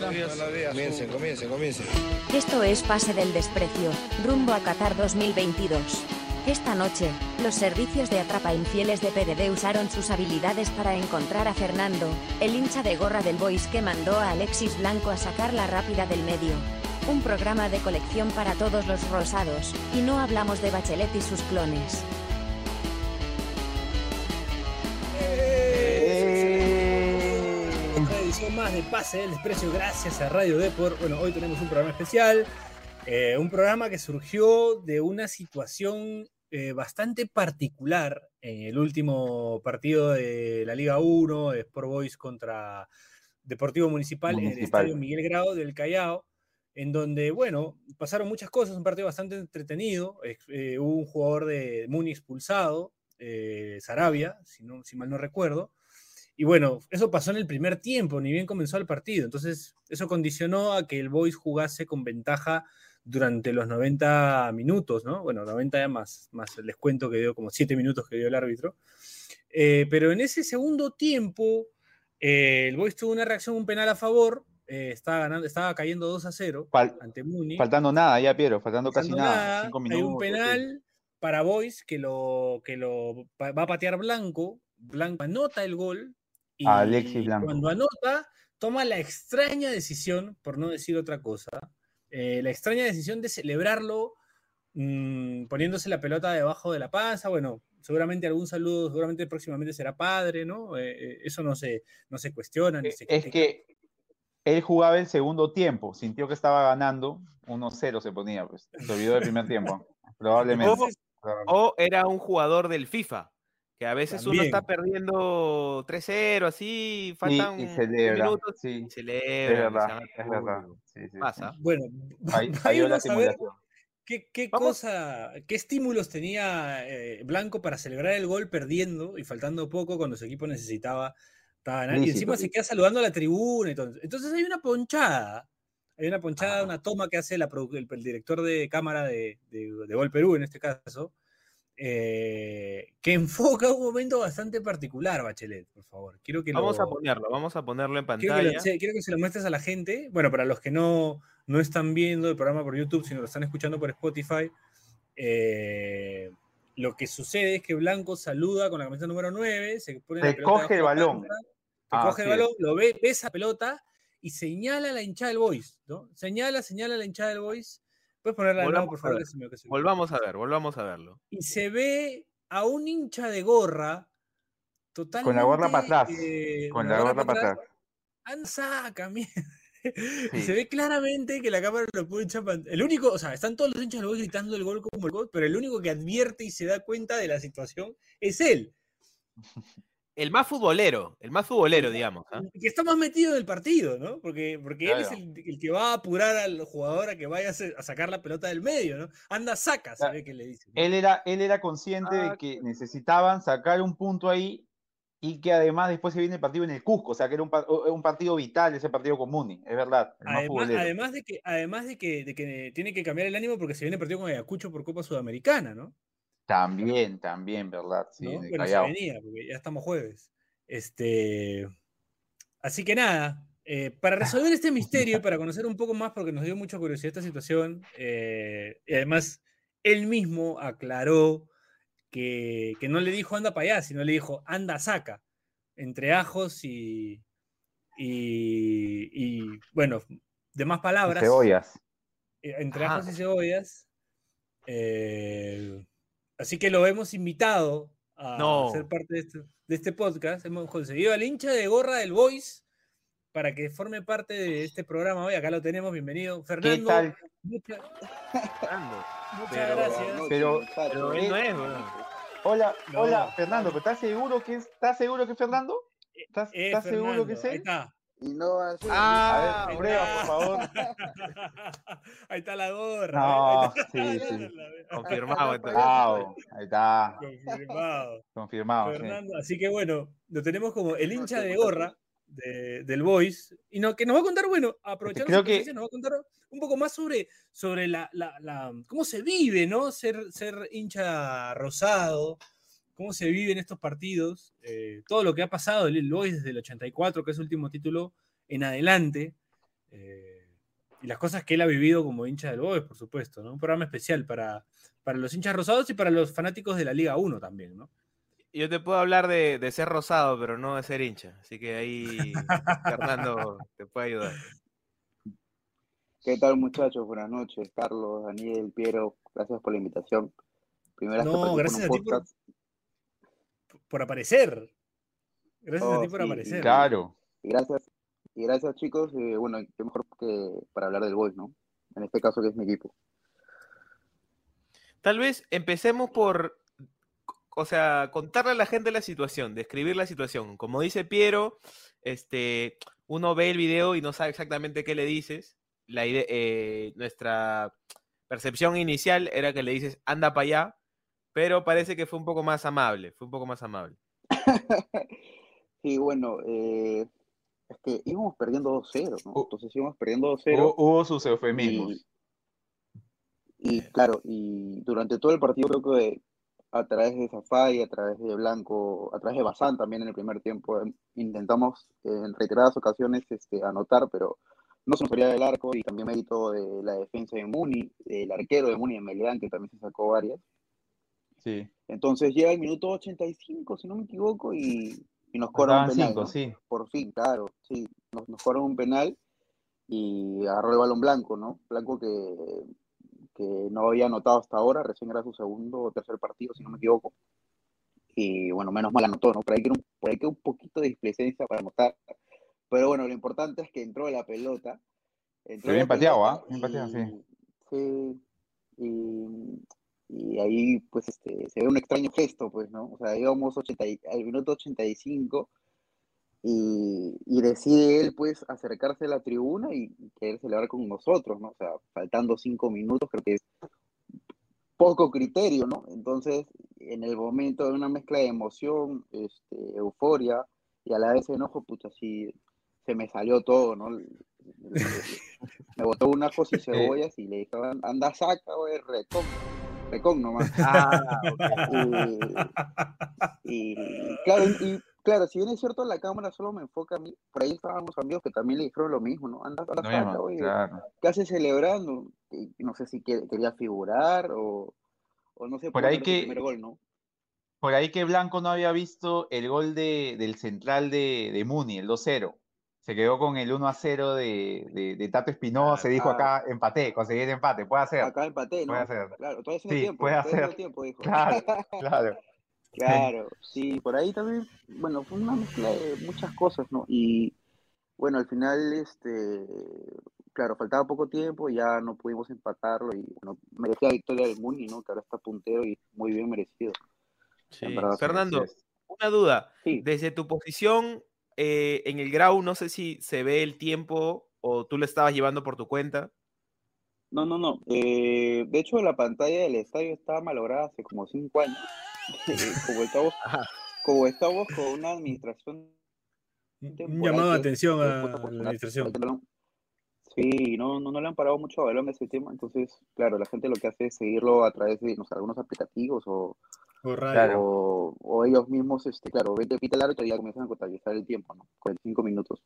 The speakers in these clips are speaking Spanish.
Buenos días. Comiencen, comiencen, comiencen. Esto es Pase del Desprecio, rumbo a Qatar 2022. Esta noche, los servicios de Atrapa Infieles de PDD usaron sus habilidades para encontrar a Fernando, el hincha de gorra del Boys que mandó a Alexis Blanco a sacarla rápida del medio. Un programa de colección para todos los rosados, y no hablamos de Bachelet y sus clones. Más de Pase del Desprecio gracias a Radio Depor. Bueno, hoy tenemos un programa especial. eh, un programa que surgió de una situación eh, bastante particular en el último partido de la Liga 1, de Sport Boys contra Deportivo Municipal, en el Municipal. Estadio Miguel Grau del Callao, en donde, bueno, pasaron muchas cosas, un partido bastante entretenido. eh, eh, hubo un jugador de Muni expulsado, eh, Sarabia, si, no, si mal no recuerdo. Y bueno, eso pasó en el primer tiempo, ni bien comenzó el partido. Entonces, eso condicionó a que el Boys jugase con ventaja durante los 90 minutos, ¿no? Bueno, 90 ya más, más el descuento que dio, como 7 minutos que dio el árbitro. Eh, pero en ese segundo tiempo, eh, el Boys tuvo una reacción, un penal a favor. eh, estaba, ganando, estaba cayendo 2 a 0 Fal- ante Muni. faltando nada ya, Piero, faltando casi nada. nada, cinco hay un penal para Boys que lo, que lo va a patear Blanco. Blanco anota el gol. Y Alexis Blanco. cuando anota, toma la extraña decisión, por no decir otra cosa, eh, la extraña decisión de celebrarlo mm, poniéndose la pelota debajo de la panza. Bueno, seguramente algún saludo, seguramente próximamente será padre, ¿no? Eh, eh, eso no se, no se cuestiona. Ni se Es que él jugaba el segundo tiempo, sintió que estaba ganando, 1-0 se ponía, pues. Se olvidó del primer tiempo. Probablemente. O era un jugador del FIFA, que a veces uno está perdiendo 3-0, así, faltan y 10 celebra, minutos sí, y celebra. es verdad, es verdad. Sí, sí, sí. Pasa. bueno, Ahí falló la vayamos a ver simulación. ¿Qué, qué cosa, qué estímulos tenía eh, Blanco para celebrar el gol perdiendo y faltando poco cuando su equipo necesitaba ganar? Y encima se queda saludando a la tribuna. Entonces, entonces hay una ponchada. Hay una ponchada, Ah. una toma que hace la produ- el, el director de cámara de, de, de Gol Perú, en este caso, eh, que enfoca un momento bastante particular, Bachelet, por favor. Quiero que Vamos lo, a ponerlo, vamos a ponerlo en Quiero que, lo- pantalla. quiero que se lo muestres a la gente. Bueno, para los que no, no están viendo el programa por YouTube, sino lo están escuchando por Spotify, eh, lo que sucede es que Blanco saluda con la camiseta número 9, se pone Te coge el balón. te Ah, coge el balón, lo ve, ve esa pelota y señala a la hinchada del Boys, ¿no? Señala, señala a la hinchada del Boys. Puedes ponerla de nuevo, por Volvamos a favor. que me- que Volvamos a ver, volvamos a verlo. Y se ve a un hincha de gorra totalmente. Con la gorra para atrás. eh, Con la gorra para atrás. anda, saca, mierda. Y Sí. se ve claramente que la cámara lo puede echar El único, o sea, están todos los hinchas del gritando el gol como el gol, pero el único que advierte y se da cuenta de la situación es él, El más futbolero, el más futbolero, digamos. ¿ah? que está más metido en el partido, ¿no? Porque, porque él es el, el que va a apurar al jugador a que vaya a, sacar la pelota del medio, ¿no? Anda, saca, Claro. ve que le dice. ¿no? Él era, él era consciente Ah, de que necesitaban sacar un punto ahí y que además después se viene el partido en el Cusco, o sea que era un, pa- un partido vital ese partido con Muni, es verdad. Además, además de que, además de que, de que tiene que cambiar el ánimo porque se viene el partido con Ayacucho por Copa Sudamericana, ¿no? También, también, ¿verdad? Sí, ¿no? Bueno, se Callao. venía, porque ya estamos jueves. Este, así que nada, eh, para resolver este misterio y para conocer un poco más, porque nos dio mucha curiosidad esta situación, eh, y además él mismo aclaró que, que no le dijo anda para allá, sino le dijo anda saca, entre ajos y, y, y, bueno, demás palabras. Cebollas. eh, entre ajos y cebollas. eh, así que lo hemos invitado a No. ser parte de este, de este podcast. Hemos conseguido al hincha de gorra del Voice para que forme parte de este programa hoy. Acá lo tenemos, bienvenido. ¿Qué Fernando, tal? mucha- Fernando. muchas Pero- gracias. Pero, Pero él no es, weón. hola, No. hola, Fernando, ¿pero estás seguro que es, ¿estás seguro que es Fernando? ¿Estás, Eh, estás seguro que es ahí él? está. Innovación. Ah, A ver, prueba, está. por favor. ahí está la gorra. No, ¿eh? sí, sí. Confirmado. entonces. Bravo, ahí está, Confirmado. confirmado. sí. Fernando, así que bueno, lo tenemos como el hincha de gorra de- del Voice, y no, que nos va a contar, bueno, aprovechando Creo que- nos va a contar un poco más sobre, sobre la, la- la- cómo se vive, ¿no? Ser, ser hincha rosado, cómo se vive en estos partidos, eh, todo lo que ha pasado el Boys desde el 84, que es su último título, en adelante. Eh, y las cosas que él ha vivido como hincha del Boys, por supuesto, ¿no? Un programa especial para, para los hinchas rosados y para los fanáticos de la Liga 1 también, ¿no? Yo te puedo hablar de, de ser rosado, pero no de ser hincha. Así que ahí Fernando te puede ayudar. ¿Qué tal muchachos? Buenas noches, Carlos, Daniel, Piero, gracias por la invitación. Primera vez que No, gracias un a ti por. Por aparecer. Gracias a Oh, ti por sí, aparecer. Claro. Y gracias, y gracias chicos, eh, bueno, qué mejor que para hablar del Boys, ¿no? En este caso que es mi equipo. Tal vez empecemos por, o sea, contarle a la gente la situación, describir la situación. Como dice Piero, este, uno ve el video y no sabe exactamente qué le dices. La ide- eh, nuestra percepción inicial era que le dices, anda para allá, pero parece que fue un poco más amable, fue un poco más amable. Sí, bueno, eh, es que íbamos perdiendo 2-0, ¿no? Uh. Entonces íbamos perdiendo Hubo, 2-0 hubo sus eufemismos. y, y claro, y durante todo el partido creo que a través de Zafay, a través de Blanco, a través de Bazán también en el primer tiempo, em, intentamos eh, en reiteradas ocasiones este, anotar, pero no se nos salía del arco y también mérito de la defensa de Muni, el arquero de Muni, Meleán, que también se sacó varias. Sí. Entonces llega el minuto 85, si no me equivoco, y, y nos cobran un penal, cinco, ¿no? sí. Por fin, claro, sí, nos, nos cobran un penal y agarró el balón blanco, ¿no? Blanco que, que no había anotado hasta ahora, recién era su segundo o tercer partido, si no me equivoco. Y bueno, menos mal anotó, ¿no? Por ahí que un, por ahí que un poquito de displicencia para anotar. Pero bueno, lo importante es que entró la pelota. Entró Pero bien pateado, ¿ah? Bien pateado, sí. Sí, y, y ahí pues este, se ve un extraño gesto, pues, ¿no? O sea, íbamos 80 y- al minuto 85 y, y decide él pues acercarse a la tribuna y querer celebrar con nosotros, ¿no? O sea, faltando cinco minutos, creo que es poco criterio, ¿no? Entonces, en el momento de una mezcla de emoción, este, euforia y a la vez enojo, pucha, así se me salió todo, ¿no? Me botó unas cosas y cebollas y le dije, anda, saca, güey, recón, recón nomás. Ah, Y, y claro, y, claro, si bien es cierto, la cámara solo me enfoca a mí, por ahí estábamos amigos que también le dijeron lo mismo, ¿no? Anda, anda, mismo, güey, claro. ¿qué hace celebrando? No sé si que- quería figurar o, o no sé, Por ahí que- primer gol, ¿no? Por ahí que Blanco no había visto el gol de, del central de, de Muni, el 2-0. Se quedó con el 1-0 de, de, de Tato Espinosa. Se dijo Ah. acá, empaté, conseguí el empate, puede hacer. Acá empaté, ¿no? Puede hacer. Claro, todavía haciendo Sí, tiempo, puede hacer. tiempo, dijo. Claro, claro. Claro, sí, por ahí también, bueno, fue una mezcla de muchas cosas, ¿no? Y bueno, al final, este, claro, faltaba poco tiempo, ya no pudimos empatarlo y bueno, merecía victoria del Muni, ¿no? Que ahora está puntero y muy bien merecido. Sí. Fernando, es. una duda. Sí, Desde tu posición eh, en el Grau, no sé si se ve el tiempo o tú lo estabas llevando por tu cuenta. no, no, no. Eh, de hecho, la pantalla del estadio estaba malograda hace como cinco años. como estamos, como estamos con una administración Un llamado de atención a la administración. Sí, no, no, no le han parado mucho balón a ese tema, entonces, claro, la gente lo que hace es seguirlo a través de no sé, algunos aplicativos o. Claro. o, o ellos mismos, este, claro, ven que pita el árbitro y ya comienzan a contabilizar el tiempo, ¿no? 45 minutos.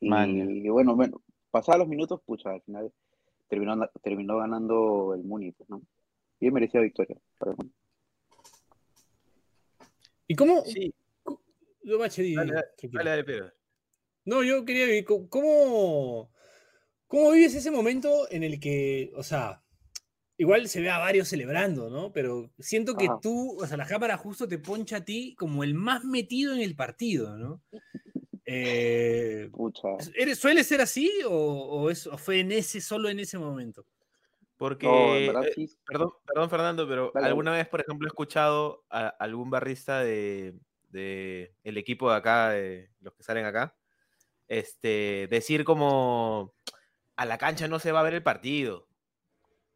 Y, Maña. bueno, bueno, pasados los minutos, pucha, al final terminó, terminó ganando el Muni, pues, ¿no? Bien merecida victoria para el Muni. ¿Y cómo? Sí, Yo, Bache, di- Dale, dale, tranquilo. dale, dale, Pedro. No, yo quería ¿Cómo, cómo vives ese momento en el que, o sea, igual se ve a varios celebrando, ¿no? Pero siento que Ajá. tú, o sea, la cámara justo te poncha a ti como el más metido en el partido, ¿no? Eh, Pucha. ¿eres, ¿Suele ser así o, o es- o fue en ese, solo en ese momento? Porque, No, eh, perdón, perdón, Fernando, pero Dale, alguna vez, por ejemplo, he escuchado a algún barrista de, de el equipo de acá, de los que salen acá, este, decir como a la cancha no se va a ver el partido.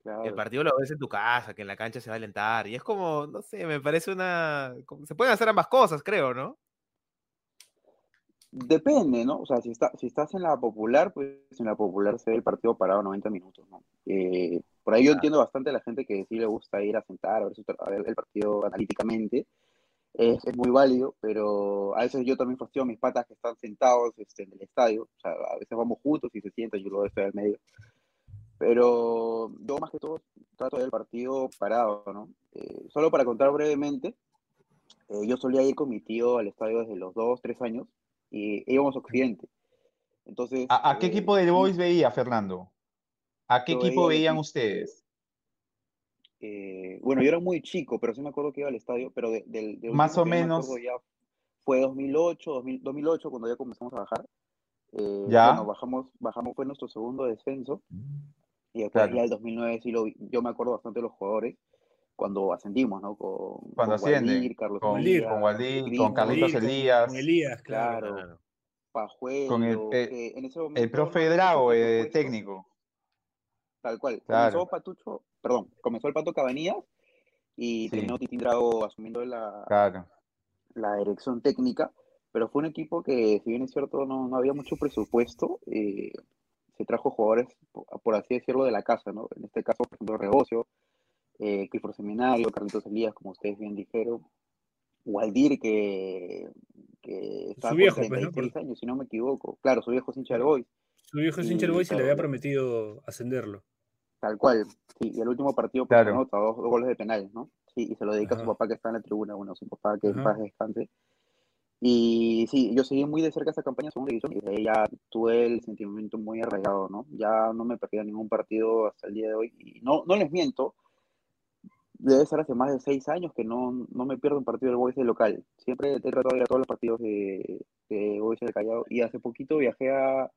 El partido lo ves en tu casa, que en la cancha se va a alentar. Y es como, no sé, me parece una. Se pueden hacer ambas cosas, creo, ¿no? Depende, ¿no? O sea, si, está, si estás en la popular, pues en la popular se ve el partido parado 90 minutos, ¿no? Eh, por ahí yo entiendo bastante a la gente que sí le gusta ir a sentar, a ver, su- a ver el partido analíticamente, es, es muy válido, pero a veces yo también fastidio a mis patas que están sentados este, en el estadio. O sea, a veces vamos juntos y se sientan, yo luego estoy al medio. Pero yo más que todo trato del partido parado, ¿no? Eh, solo para contar brevemente, eh, yo solía ir con mi tío al estadio desde los dos, tres años y íbamos a Occidente. Entonces, ¿A, a qué eh, equipo del Boys veía, Fernando? ¿A qué equipo veía veían ustedes? eh, bueno, yo era muy chico, pero sí me acuerdo que iba al estadio, pero de- del, de Más o me menos. acuerdo ya fue 2008, 2000 2008 cuando ya comenzamos a bajar. Eh, Ya. Bueno, bajamos, bajamos fue nuestro segundo descenso y después Claro. ya el 2009 sí lo vi. Yo me acuerdo bastante de los jugadores cuando ascendimos, ¿no? Con, Cuando con ascienden, Carlos Con, Waldir, con con Carlitos Con- Elías, Con Elías, claro. Claro. Pajuelo, con el, eh, que en ese el profe Drago, eh, técnico. Tal cual. Claro. Comenzó Patucho, perdón, comenzó el Pato Cabanillas y Sí. terminó Titín Drago asumiendo la, Claro. la dirección técnica, pero fue un equipo que, si bien es cierto, no, no había mucho presupuesto, eh, se trajo jugadores, por, así decirlo, de la casa, ¿no? En este caso, por ejemplo, Rebocio, eh, Clifford Seminario, Carlitos Elías, como ustedes bien dijeron, Waldir, que, que está Su con viejo, pues, ¿no? 36 años, si no me equivoco. Claro, su viejo es hincha del Boys. Su viejo es hincha del Boys y le había prometido ascenderlo. Tal cual, sí, y el último partido pues, Claro. anota dos, dos goles de penales, ¿no? Sí, y se lo dedica a su papá que está en la tribuna, bueno, su papá que en Ajá. paz descanse. Y sí, yo seguí muy de cerca esa campaña de segunda división y de ahí ya tuve el sentimiento muy arraigado, ¿no? Ya no me perdía ningún partido hasta el día de hoy. Y no, no les miento, debe ser hace más de seis años que no, no me pierdo un partido del Boys de local. Siempre he tratado de ir a todos los partidos de, de Boys del Callao y hace poquito viajé a,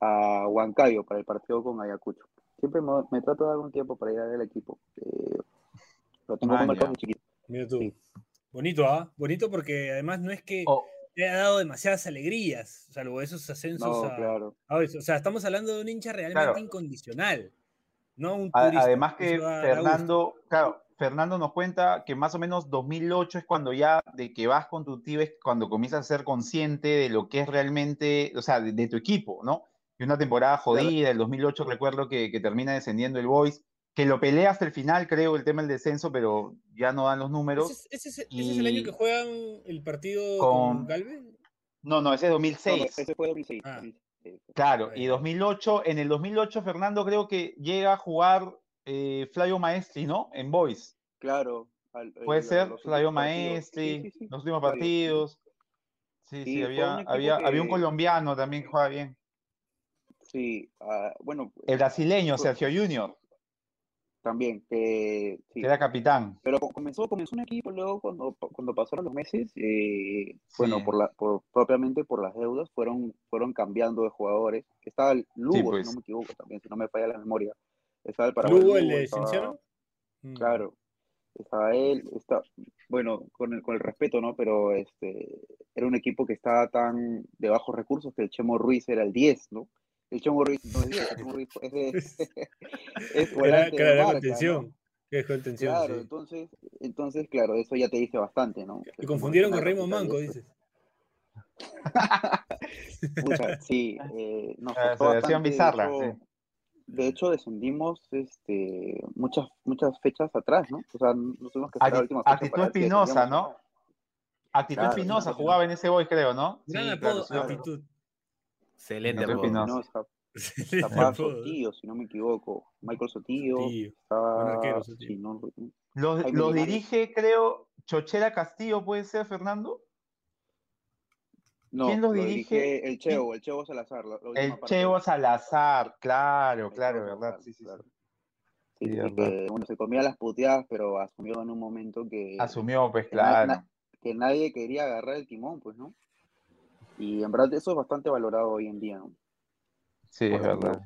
a Huancayo para el partido con Ayacucho. Siempre me, me trato de dar un tiempo para ir a ver el equipo. Eh, lo tengo Maña. marcado desde chiquito. Mira tú. Sí. Bonito, ¿ah? Bonito porque además no es que Oh, te ha dado demasiadas alegrías, salvo esos ascensos No, a, claro. a. O sea, estamos hablando de un hincha realmente Claro. incondicional, no un turista. además que. Fernando, claro, Fernando nos cuenta que más o menos 2008 es cuando ya de que vas con tu tío es cuando comienzas a ser consciente de lo que es realmente, o sea, de, de tu equipo, ¿no? Y una temporada jodida, el 2008 recuerdo que, que termina descendiendo el Boys, que lo pelea hasta el final, creo, el tema del descenso, pero ya no dan los números. ¿Ese, es, ese es- ese es el año que juegan el partido con- con, Galvez? No, no, ese es No, no, 2006. ese fue 2006. Ah. 2006. Claro, y ya. 2008, en el 2008 Fernando creo que llega a jugar eh, Flavio Maestri, ¿no? En Boys. Claro. al- Puede el- ser Flavio. Maestri, Sí, sí, sí, los últimos partidos. Sí, Sí, había, había, había un colombiano también que juega bien. Sí, ah, bueno, El brasileño, Fue- Sergio Junior, también, que sí. que era capitán. Pero co- comenzó, comenzó un equipo luego cuando, cuando pasaron los meses, eh, bueno, por la, por, propiamente por las deudas, fueron, furon cambiando de jugadores. Estaba el Lugo, pues. si no me equivoco también, si no me falla la memoria. Estaba el Paraguay ¿Lugo, el de Cienciano? Mm. Claro, estaba él, está, bueno, con el, con el respeto, ¿no? Pero este, era un equipo que estaba tan de bajos recursos que el Chemo Ruiz era el 10, ¿no? El Chemo Ruiz no es 10, el Chemo Ruiz es, de, es Era, volante era de ¿no? contención. Es Claro, sí. entonces, entonces, claro, eso ya te dice bastante, ¿no? Como confundieron con Raymond Manco, dices. Pucha, sí, eh, nos Ah, de Bizarra, hecho, sí. de hecho descendimos este, muchas, muchas fechas atrás, ¿no? O sea, nos tuvimos que esperar la Acti- última fecha Actitud Espinosa. ¿no? Actitud Claro, Espinosa claro. jugaba en ese Boys, creo, ¿no? Gran Sí, apodo, claro, actitud. Excelente Actitud apodo. Apodo. Sotillo, si no me equivoco, Michael Sotillo, estaba, buen arquero, Sotillo. si no- Los, dirige, creo, Chochera Castillo, ¿puede ser, Fernando? no, ¿Quién los lo dirige? el Cheo, el Cheo Salazar, El. Cheo Salazar, claro, claro, Cheo verdad. Sí, sí, claro. Sí, Sí, sí, verdad. que, bueno, se comía las puteadas, pero asumió en un momento que, Asumió, pues que, claro. na- que nadie quería agarrar el timón, pues, ¿no? Y en verdad eso es bastante valorado hoy en día, ¿no? Sí, es verdad.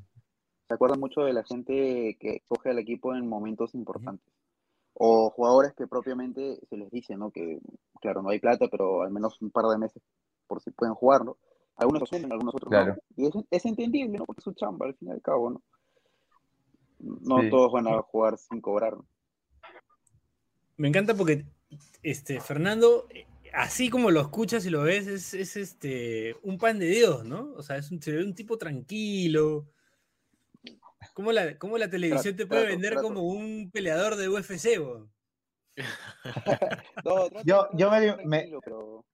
Se acuerdan mucho de la gente que coge al equipo en momentos importantes. O jugadores que propiamente se les dice, ¿no? Que, claro, no hay plata, pero al menos un par de meses por si pueden jugar, ¿no? Algunos asumen, algunos otros Claro. no. Y es, es entendible, ¿no? Porque es su chamba, al fin y al cabo, ¿no? No Sí. todos van a jugar sin cobrar, ¿no? Me encanta porque este, Fernando, así como lo escuchas y lo ves, es, es, este, un pan de Dios, ¿no? O sea, es un, se ve un tipo tranquilo. ¿Cómo la, cómo la televisión te puede trato, vender trato. como un peleador de UFC, bo? No, Yo- yo me- ser me- tranquilo, pero-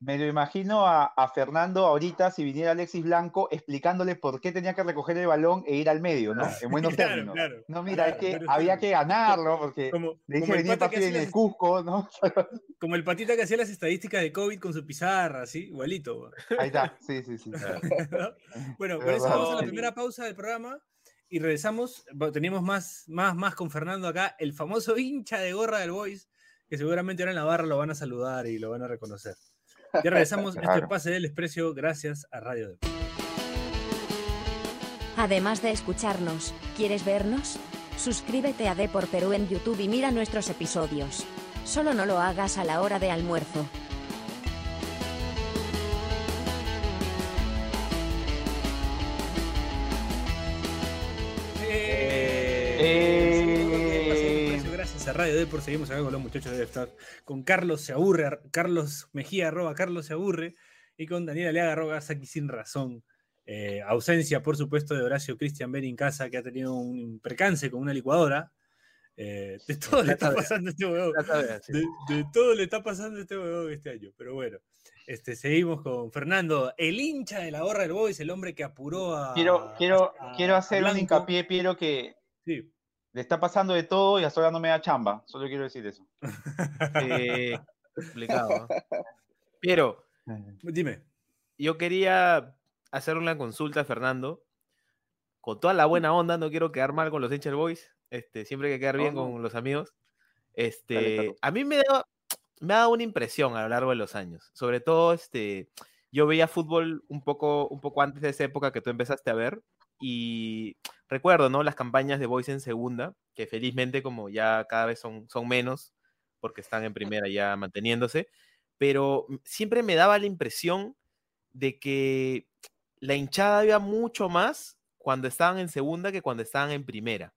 Me lo imagino a, a Fernando ahorita si viniera Alexis Blanco explicándole por qué tenía que recoger el balón e ir al medio, ¿no? En buenos Claro, términos. claro, no, mira, es claro, que había que ganarlo porque Como, le dije que partido en el Cusco, ¿no? como el patita que hacía las estadísticas de COVID con su pizarra, así, igualito. Ahí está, sí, sí, sí. ¿no? Bueno, con eso vamos a la sí. primera pausa del programa y regresamos. Tenemos más, más, más con Fernando acá, el famoso hincha de gorra del Boys, que seguramente ahora en la barra lo van a saludar y lo van a reconocer. Ya regresamos. Este Claro. pase del desprecio gracias a Radio de Además de escucharnos, ¿quieres vernos? Suscríbete a D por Perú en YouTube y mira nuestros episodios. Solo no lo hagas a la hora de almuerzo. Eh. Radio Depor, seguimos acá con los muchachos de Star, con Carlos se aburre, ar- Carlos Mejía, arroba Carlos se aburre, y con Daniel Aliaga, arroba Saki sin razón. Eh, ausencia, por supuesto, de Horacio Cristian Ben en casa, que ha tenido un percance con una licuadora. Eh, de todo le está pasando a este huevón. Sí. De, de todo le está pasando a este huevón este año. Pero bueno, este, seguimos con Fernando, el hincha de la gorra del Boys, el hombre que apuró a. Quiero, quiero, a- quiero hacer un hincapié, Piero, que Sí. Le está pasando de todo y hasta ahora no me da chamba. Solo quiero decir eso. Eh, complicado. ¿no? Pero Dime. yo quería hacer una consulta a Fernando. Con toda la buena onda, no quiero quedar mal con los hinchas Boys. Este, siempre hay que quedar bien no. con los amigos. Este, a mí me da, me ha dado una impresión a lo largo de los años. Sobre todo, este, yo veía fútbol un poco, un poco antes de esa época que tú empezaste a ver. Y recuerdo, ¿no? Las campañas de Boys en segunda, que felizmente como ya cada vez son, son menos, porque están en primera ya manteniéndose. Pero m- siempre me daba la impresión de que la hinchada iba mucho más cuando estaban en segunda que cuando estaban en primera.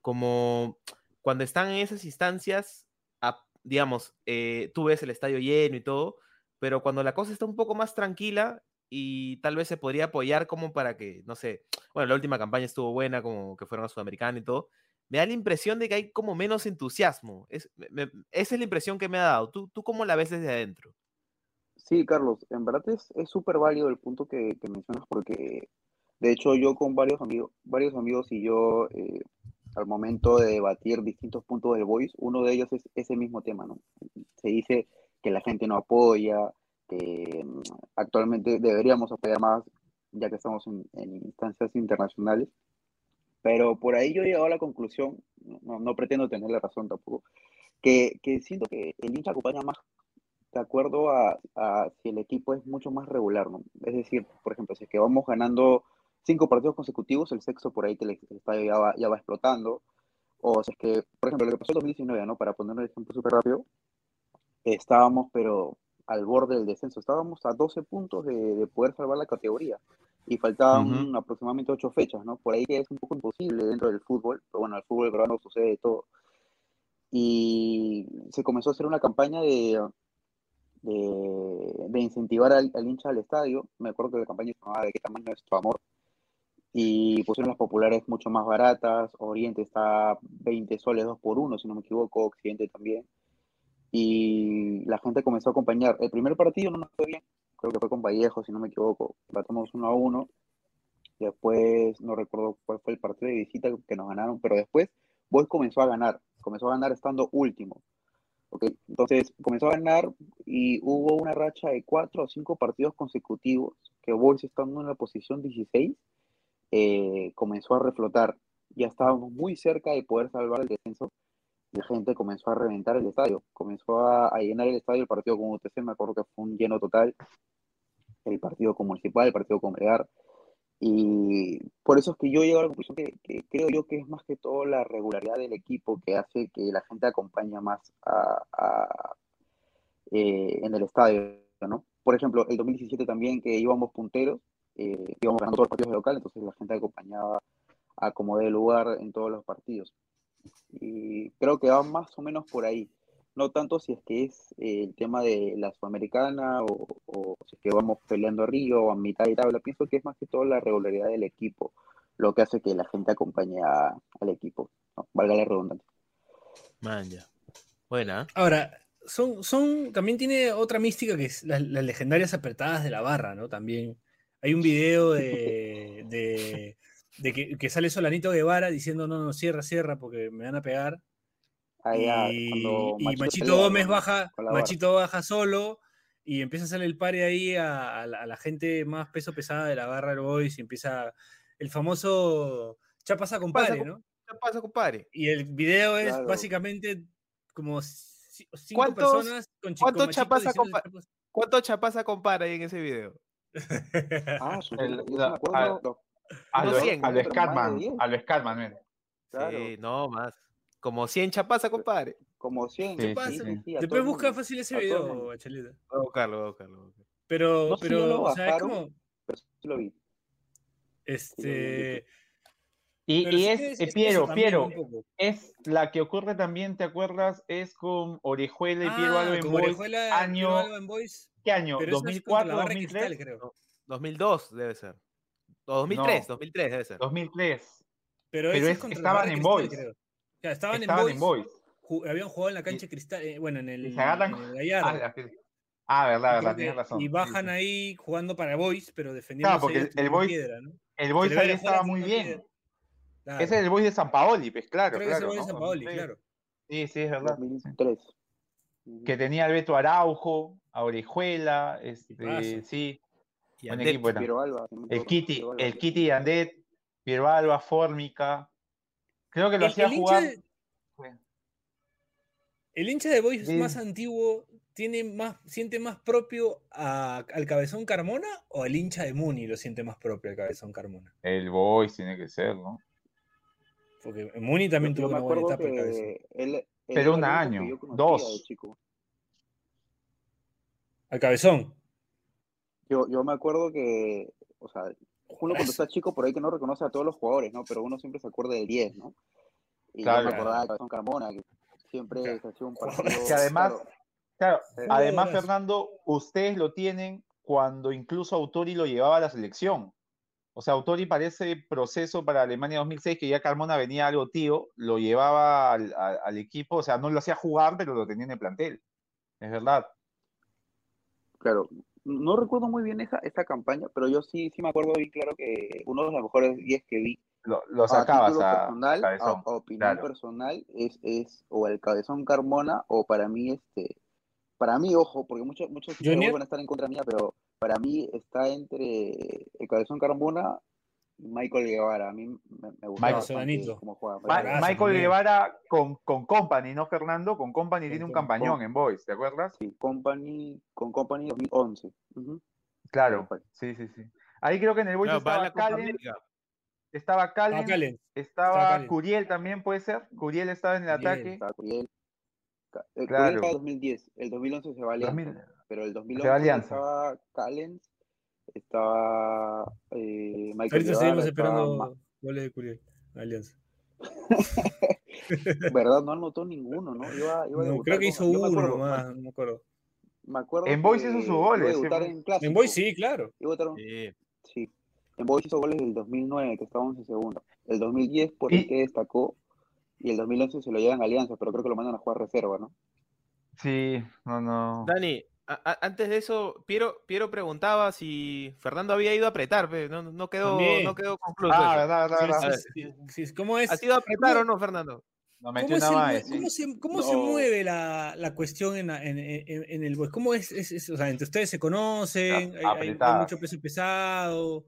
Como cuando están en esas instancias, a- digamos, eh, tú ves el estadio lleno y todo, pero cuando la cosa está un poco más tranquila y tal vez se podría apoyar como para que, no sé, bueno, la última campaña estuvo buena, como que fueron a Sudamericana y todo, me da la impresión de que hay como menos entusiasmo. Es, esa es la impresión que me ha dado. ¿Tú, ¿Tú cómo la ves desde adentro? Sí, Carlos, en verdad es súper válido el punto que, que mencionas porque de hecho yo con varios amigos, varios amigos y yo eh, al momento de debatir distintos puntos del Voice, uno de ellos es ese mismo tema, ¿no? Se dice que la gente no apoya, que mm, actualmente deberíamos apoyar más ya que estamos en, en instancias internacionales, pero por ahí yo he llegado a la conclusión, no, no pretendo tener la razón tampoco, que, que siento que el hincha acompaña más de acuerdo a, a si el equipo es mucho más regular, ¿no? Es decir, por ejemplo, si es que vamos ganando cinco partidos consecutivos, el sexto por ahí que el estadio ya va, ya va explotando, o si es que, por ejemplo, lo que pasó en 2019, ¿no? Para poner un ejemplo súper rápido, estábamos, pero al borde del descenso, estábamos a 12 puntos de, de poder salvar la categoría y faltaban Ujú. aproximadamente 8 fechas, ¿no? Por ahí que es un poco imposible dentro del fútbol, pero bueno, el fútbol peruano sucede de todo. Y se comenzó a hacer una campaña de, de, de incentivar al, al hincha al estadio. Me acuerdo que la campaña se llamaba ¿De qué tamaño es tu amor? Y pusieron las populares mucho más baratas. Oriente está 20 soles 2 por 1 si no me equivoco. Occidente también. Y la gente comenzó a acompañar. El primer partido no nos fue bien. Creo que fue con Vallejo, si no me equivoco. Tratamos 1 a 1. Después, no recuerdo cuál fue el partido de visita que nos ganaron, pero después Boys comenzó a ganar. Comenzó a ganar estando último. ¿ok? Entonces comenzó a ganar y hubo una racha de cuatro o cinco partidos consecutivos que Boys estando en la posición 16 eh, comenzó a reflotar. Ya estábamos muy cerca de poder salvar el descenso la gente comenzó a reventar el estadio. Comenzó a, llenar el estadio el partido con UTC, me acuerdo que fue un lleno total. El partido con Municipal, el partido con Melgar. Y por eso es que yo llego a la conclusión que, que creo yo que es más que todo la regularidad del equipo que hace que la gente acompañe más a, eh, en el estadio, ¿no? Por ejemplo, el 2017 también que íbamos punteros, eh, íbamos ganando todos los partidos de local, entonces la gente acompañaba a como de lugar en todos los partidos. Y creo que va más o menos por ahí. No tanto si es que es eh, el tema de la Sudamericana o, o si es que vamos peleando arriba o a mitad de tabla. Pienso que es más que todo la regularidad del equipo lo que hace que la gente acompañe a- al equipo. ¿no? Valga la redundancia. Man, ya. Buena. Ahora, son, son, también tiene otra mística que es las, las legendarias apretadas de la barra, ¿no? También hay un video de, de, de que, que sale Solanito Guevara diciendo no, no, cierra, cierra porque me van a pegar. Ah, ya, y, cuando y Machito Machito pelea Gómez baja. Machito baja solo y empieza a hacerle el pare ahí a, a la, a la gente más peso pesada de la barra del Boys y empieza el famoso chapasa compadre, com- ¿no? ¿Qué pasa, compadre? Y el video es Claro. básicamente como ci- cinco ¿Cuántos- personas con, chi- con cuántos Machito chapas a diciéndole compa- chapas. ¿Cuánto chapaza compara ahí en ese video? Ah, su- El- yo me acuerdo, a- lo, 100, a lo 10. a lo Scatman, mira. claro, Sí, no más. Como 100 chapaza, compadre. como 100. Sí, ¿Qué pasa? sí, sí. Después busca mundo. fácil ese video. Bachelita. Voy a buscarlo, voy a buscarlo. Pero, No si pero, ya lo o sea, es bajaron. como, Pero sí lo vi. este... Y, y es, es- es Piero, Piero, es la que ocurre también, ¿te acuerdas? Es con Orejuela y Piero Ah, Alba en con Boys. Orejuela, Piero año, Alba en Boys, ¿Qué año? pero esa es contra la ¿2004, barra de cristal, 2003? creo. 2002 debe ser. O 2003, No. 2003 debe ser. 2003. Pero, Pero es- estaban en cristal, Boys. creo. O sea, estaban, Estaban en en Boys, ju- habían jugado en la cancha cristal, eh, bueno, en el, Y se agarran. en el Gallardo. Ah, la ah, verdad, verdad, tienes razón. Y bajan sí. ahí jugando para Boys, pero defendiendo Claro, porque el- el Boys- El Boys ahí estaba muy bien. Ese es el Boys de San Paoli, pues claro, Creo que es el claro. Boys de ¿no? San Paoli, Sí, claro. Sí, sí, es verdad. 2003. Ujú. Que tenía al Beto Araujo, a Orejuela, este, sí, Y buen Andet. equipo era. Piero Alba. no me El Kitty, Piero Alba. el Kitty Andet, Piero Alba, Fórmica. Creo que lo El, hacía el hincha jugar. de, el hincha de Boys Sí. más antiguo tiene más, siente más propio a- al Cabezón Carmona o el hincha de Muni lo siente más propio al Cabezón Carmona. El Boys tiene que ser, ¿no? Porque Muni también tuvo una buena etapa el Cabezón. que él, él Pero un año, dos. Al Cabezón. Yo, yo me acuerdo que, o sea, uno cuando está chico por ahí que no reconoce a todos los jugadores, ¿no? Pero uno siempre se acuerda del 10, ¿no? Y Claro. yo me acordaba de Cabezón Carmona, que siempre Claro. se hacía un partido. Que además, claro, Claro, Sí. además, Jugadorazo. Fernando, ustedes lo tienen cuando incluso Autori lo llevaba a la selección. O sea, Autori para ese proceso para Alemania 2006, que ya Carmona venía algo tío, lo llevaba al, al- al equipo, o sea, no lo hacía jugar, pero lo tenía en el plantel. Es verdad. claro. No recuerdo muy bien esa, esa campaña, pero yo sí, sí me acuerdo bien claro que uno de los mejores 10 que vi Lo, lo sacabas a personal, a, Cabezón. a opinión claro. personal, es, es o el Cabezón Carmona o para mí, este, para mí, ojo, porque muchos, muchos van a estar en contra mía, pero para mí está entre el Cabezón Carmona Michael Guevara. A mí me, me gusta Michael cómo juega. Ma- Michael también. Guevara con, con Company, ¿no, Fernando? Con Company Con tiene un campañón en Boys, ¿te acuerdas? Sí, Company, con Company 2011. Ujú. Claro, Company. sí, sí, sí. Ahí creo que en el Boys estaba Calen, estaba Calen, Calen. estaba Calen. Curiel también, ¿puede ser? Curiel estaba en el Curiel. ataque. Está Curiel. Eh, Claro. Curiel estaba en 2010, el 2011 se va a Alianza, 2000. pero el Se va a 2011 Alianza. estaba Callens, estaba eh, Michael Ahorita seguimos esperando Ma- goles de Curiel. Alianza. ¿Verdad? No anotó ninguno, ¿no? Iba, iba a No, debutar creo que hizo uno acuerdo, nomás, no me acuerdo. Me acuerdo En Boys hizo sus goles, en. En Boys sí, claro. Iba a debutar- Sí. sí. En Boys hizo goles del 2009, que estaba 11 segundos. El 2010 por el Y- que destacó, y el 2011 se lo llevan a Alianza, pero creo que lo mandan a jugar reserva, ¿no? Sí, no, no. Dani, a- a- antes de eso, Piero, Piero preguntaba si Fernando había ido a apretar, pe, no, no quedó, También. no quedó concluso. Ah, verdad, verdad, Sí, sí, ¿Cómo es? ¿Has ido a apretar ¿Cómo- o no, Fernando? Nos ¿Cómo, el más, mue- sí. cómo se, cómo se No. mueve la, la cuestión en, en, en- en el Boys? ¿Cómo es, es- es- O sea, entre ustedes se conocen, Ah, hay, hay- hay mucho peso pesado,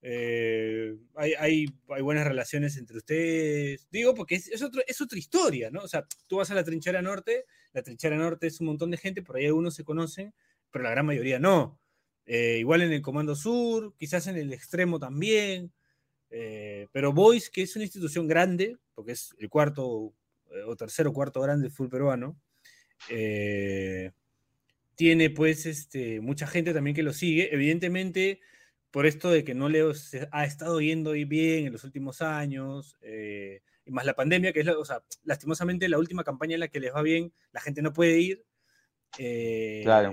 eh, hay, hay, hay buenas relaciones entre ustedes. Digo, porque es, es, otro- es otra historia, ¿no? O sea, tú vas a la trinchera norte, la trinchera norte es un montón de gente, por ahí algunos se conocen, pero la gran mayoría no. Eh, igual en el Comando Sur, quizás en el extremo también. Eh, pero Boys, que es una institución grande, porque es el cuarto eh, o tercero cuarto grande del fútbol peruano, eh, tiene pues este, mucha gente también que lo sigue. Evidentemente, por esto de que no le ha estado yendo bien en los últimos años, eh, y más la pandemia, que es, la- o sea, lastimosamente la última campaña en la que les va bien, la gente no puede ir. eh, Claro.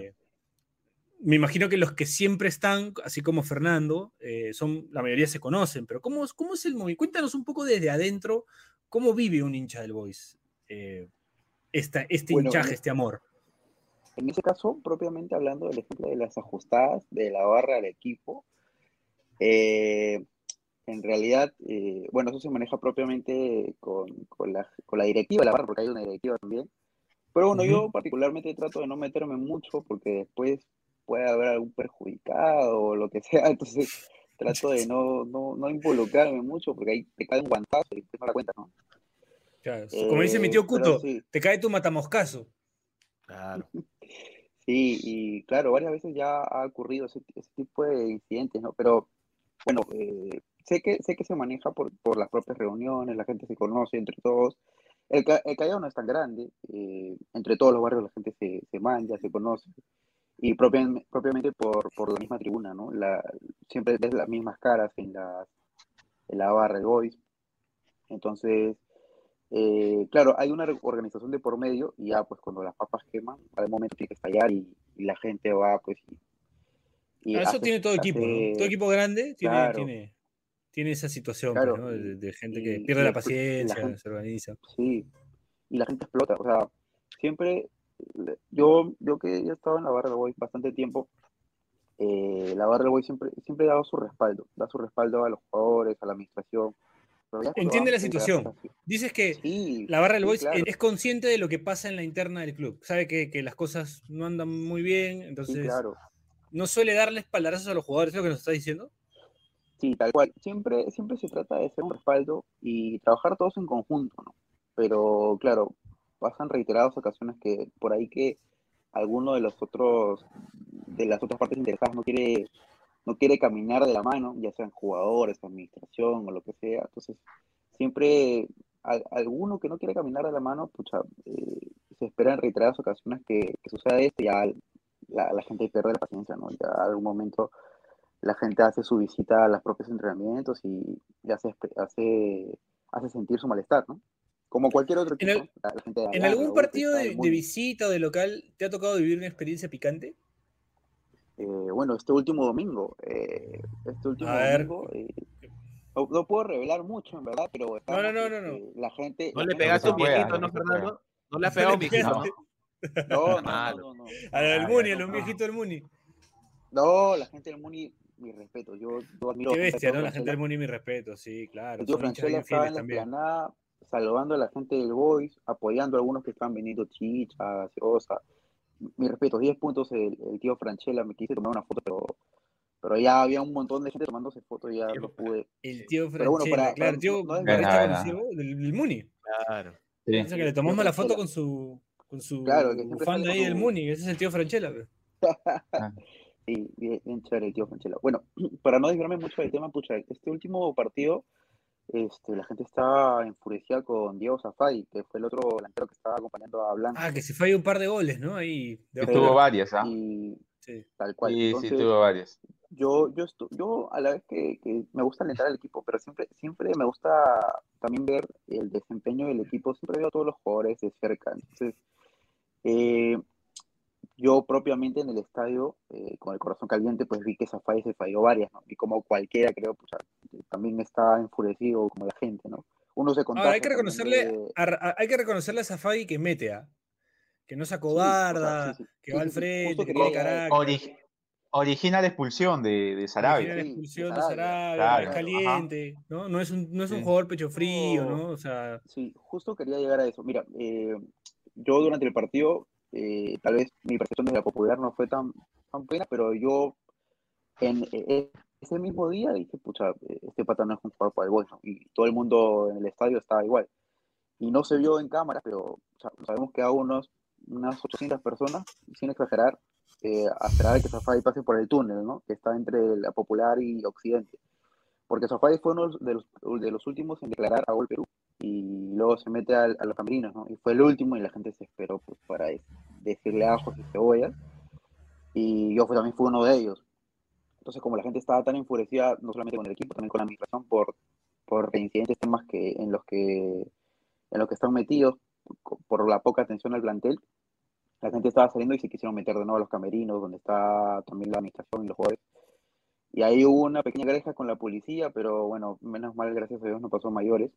Me imagino que los que siempre están, así como Fernando, eh, son, la mayoría se conocen, pero ¿cómo, es- cómo es el movimiento? Cuéntanos un poco desde adentro, ¿cómo vive un hincha del Boys? Eh, esta, este Bueno, hinchaje, este amor? En ese caso, propiamente hablando del ejemplo de las ajustadas de la barra del equipo, eh, en realidad, eh, bueno, eso se maneja propiamente con, con la, con la directiva la barra, porque hay una directiva también. Pero bueno, Ujú. yo particularmente trato de no meterme mucho porque después puede haber algún perjudicado o lo que sea, entonces trato de no, no, no involucrarme mucho porque ahí te cae un guantazo y te no la cuenta, ¿no? Claro, Como dice mi Eh, tío Cuto, sí. te cae tu matamoscaso. Claro. Sí, y claro, varias veces ya ha ocurrido ese, ese tipo de incidentes, ¿no? Pero bueno, eh, sé que, sé que se maneja por, por las propias reuniones, la gente se conoce entre todos. El, el Callao no es tan grande, eh, entre todos los barrios la gente se, se manja, se conoce, y propiamente, propiamente por, por la misma tribuna, ¿no? La, siempre ves las mismas caras en la, en la barra, el Boys. Entonces, eh, claro, hay una organización de por medio y ya pues cuando las papas queman, al momento tiene que estallar y, y la gente va pues y, y eso hace- tiene todo equipo, Todo equipo grande tiene, Claro. tiene, tiene esa situación, pues, Claro, ¿no? De, de gente y- que pierde la la- la paciencia, gente- se organiza. Sí, y la gente explota, o sea, siempre, yo, yo que he estado en la barra del Boys bastante tiempo, eh, la barra del Boys siempre, siempre ha dado su respaldo, da su respaldo a los jugadores, a la administración. Entiende la situación. Dices que Sí, la barra del sí, Boys claro, es consciente de lo que pasa en la interna del club. Sabe que, que las cosas no andan muy bien, sí, entonces claro. no suele darle espaldarazos a los jugadores, ¿es lo que nos está diciendo? Sí, tal cual. Siempre, siempre se trata de ser un respaldo y trabajar todos en conjunto, ¿no? Pero claro, pasan reiteradas ocasiones que por ahí que alguno de los otros, de las otras partes interesadas no quiere, no quiere caminar de la mano, ya sean jugadores, administración o lo que sea. Entonces, siempre al- alguno que no quiere caminar de la mano, pucha, eh, se espera en reiteradas ocasiones que, suceda esto y ya la, la gente pierde la paciencia, ¿no? Ya algún momento la gente hace su visita a los propios entrenamientos y, y hace, hace, hace sentir su malestar, ¿no? Como cualquier otro En equipo. el- la- la gente de ¿En algún partido de, visita o de local te ha tocado vivir una experiencia picante? Eh, bueno, este último domingo, eh, este último A ver. domingo, eh, no, no puedo revelar mucho, en verdad, pero no, no, no, no. este, la gente... No le pegaste a un viejito, ¿no, Fernando? No le has No pegado a un viejito. ¿no? No, no, no, no, no. A la del Ah, Muni, a los no. viejitos del Muni. No, la gente del Muni, mi respeto, yo, yo admiro Qué bestia, ¿no? La gente Franchella. del Muni, mi respeto, sí, claro. El tío Son hinchas Franchella estaba en la también. explanada saludando a la gente del Boys, apoyando a algunos que estaban vendiendo chicha, gaseosa. Mi respeto, 10 puntos el, el tío Franchella, me quise tomar una foto, pero, pero ya había un montón de gente tomándose fotos y ya no pude. El tío Pero bueno, Franchella, para- claro, el tío no- conocido del, del Muni. Claro. Sí. O sea, que le tomamos la foto Franchella. con su, con su Claro, que bufanda ahí del Muni, ese es el tío Franchella. Sí, bien, bien chévere el tío Franchella. Bueno, para no desviarme mucho del tema, pucha, este último partido, este, la gente estaba enfurecida con Diego Zafay, que fue el otro delantero que estaba acompañando a Blanco. Ah, que se falló un par de goles, ¿no? Ahí. Sí, del tuvo varias, ¿ah? Y Sí. tal cual. Sí, sí, Entonces, tuvo varias. yo, yo, yo a la vez que, que me gusta alentar al equipo, pero siempre, siempre me gusta también ver el desempeño del equipo, siempre veo a todos los jugadores de cerca. Entonces, eh, yo propiamente en el estadio, eh, con el corazón caliente, pues vi que Zafay se falló varias, ¿no? Y como cualquiera, creo, pues ah, también está enfurecido como la gente, ¿no? Uno se Ahora, hay que reconocerle de- a, a- hay que reconocerle a Zafadi que mete a. Que no se Sí, o sea, acobarda, sí, sí, que sí, va al frente, que tiene carácter. Ori- origina la expulsión de, de Origina Sarabia. la Sí, expulsión de de Sarabia. Sarabia, Claro, es ajá. caliente, ¿no? No es un, no es un Sí. jugador pecho frío, No. ¿no? O sea, Sí, justo quería llegar a eso. Mira, eh, yo durante el partido, eh, tal vez mi percepción de la popular no fue tan, tan buena, pero yo en eh, ese mismo día dije, pucha, eh, este pata no es un jugador para el Boys, ¿no? Y todo el mundo en el estadio estaba igual. Y no se vio en cámara, pero o sea, sabemos que a unos, unas 800 personas, sin exagerar, eh, esperar a que Safari pase por el túnel, ¿no? Que está entre la popular y Occidente. Porque Safari fue uno de los, de los últimos en declarar a Gol Perú y luego se mete al- a, los camerinos, ¿no? Y fue el último y la gente se esperó pues para de- decirle ajos y cebollas. Y yo también fui uno de ellos. Entonces, como la gente estaba tan enfurecida, no solamente con el equipo, también con la administración, por, por incidentes temas que, en los que en los que están metidos, por la poca atención al plantel, la gente estaba saliendo y se quisieron meter de nuevo a los camerinos, donde está también la administración y los jugadores. Y ahí hubo una pequeña greja con la policía, pero bueno, menos mal, gracias a Dios, no pasó a mayores.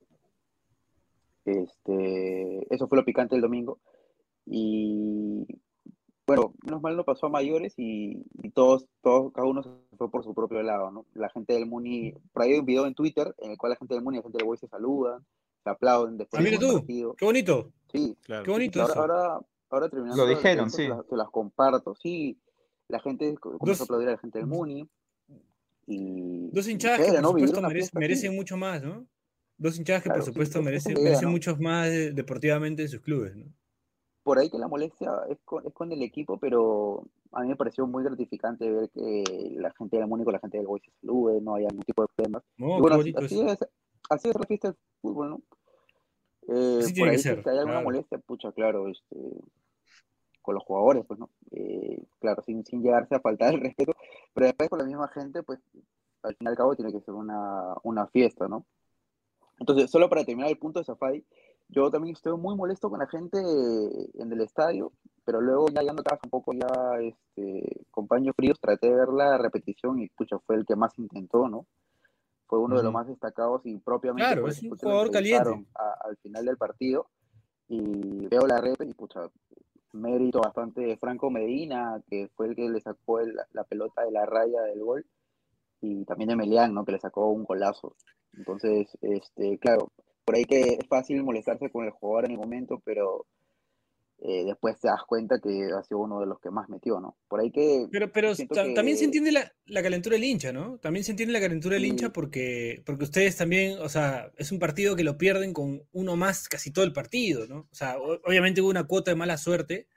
Este, eso fue lo picante el domingo. Y bueno, menos mal no pasó a mayores y, y todos, todos, cada uno se fue por su propio lado, ¿no? La gente del Muni, por ahí hay un video en Twitter en el cual la gente del Muni y la gente del Boy se saludan, se aplauden después Ah, mira tú, partido. qué bonito, Sí, Claro. qué bonito ahora, eso. ahora, ahora terminando Lo dijeron, sí. se las, se las comparto, sí. La gente co- comenzó Dos- a aplaudir a la gente del Muni. Y, Dos y hinchadas que por supuesto merecen mucho más, ¿no? Dos hinchadas que por Claro, sí, supuesto merecen, idea, merecen ¿no? muchos más eh, deportivamente en sus clubes, ¿no? por ahí que la molestia es con, es con el equipo, pero a mí me pareció muy gratificante ver que la gente del Muni con la gente del Boy se salude, no haya ningún tipo de problemas. No, y bueno, así, es, así es la fiesta del fútbol, ¿no? Eh, Así por que ahí si ser, que hay alguna claro. molestia, pucha, claro, este, con los jugadores, pues, ¿no? Eh, claro, sin, sin llegarse a faltar el respeto, pero después con la misma gente, pues, al fin y al cabo tiene que ser una, una fiesta, ¿no? Entonces, solo para terminar el punto de Safari, yo también estoy muy molesto con la gente en el estadio, pero luego ya llegando a casa un poco ya este, con paños fríos, traté de ver la repetición y pucha, fue el que más intentó, ¿no? Fue uno de los más destacados y propiamente Claro, por es un jugador caliente. a- al final del partido y veo la rep y pucha, mérito bastante de Franco Medina, que fue el que le sacó el- la pelota de la raya del gol, y también de Melián, ¿no? Que le sacó un golazo. Entonces, este, claro, por ahí que es fácil molestarse con el jugador en el momento, pero eh, después te das cuenta que ha sido uno de los que más metió, ¿no? Por ahí que Pero, pero también se entiende la, la calentura del hincha, ¿no? También se entiende la calentura del hincha porque, porque ustedes también, o sea, es un partido que lo pierden con uno más casi todo el partido, ¿no? O sea, obviamente hubo una cuota de mala suerte,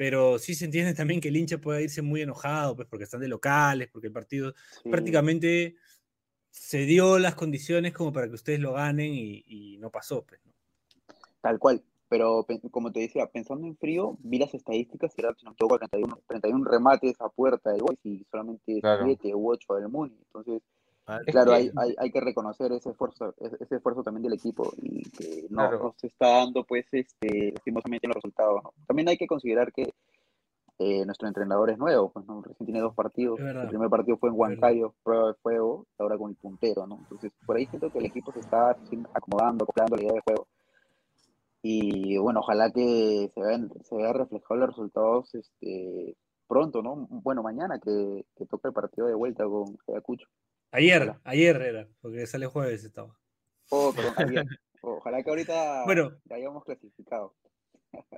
pero sí se entiende también que el hincha pueda irse muy enojado, pues porque están de locales, porque el partido sí, prácticamente se dio las condiciones como para que ustedes lo ganen y, y no pasó, pues, ¿no? tal cual. Pero pe- como te decía, pensando en frío, vi las estadísticas y era, si no me equivoco, 31, 31 remates a puerta del Boys y solamente Claro. 7 u 8 del Muni. Entonces, Es claro, hay, hay, hay que reconocer ese esfuerzo, ese ese esfuerzo también del equipo y que no, Claro. no se está dando, pues, este, lastimosamente en los resultados, ¿no? También hay que considerar que eh, nuestro entrenador es nuevo, pues, ¿no? Recién tiene dos partidos. El primer partido fue en. Huancayo, prueba de fuego, ahora con el puntero, ¿no? Entonces, por ahí siento que el equipo se está acomodando, acoplando la idea de juego. Y bueno, ojalá que se vean, se vea reflejado los resultados este, pronto, ¿no? Bueno, mañana que, que toca el partido de vuelta con Ayacucho. Ayer, ayer era, porque sale jueves estaba. Oh, perdón, ayer. Ojalá que ahorita Bueno. ya hayamos clasificado.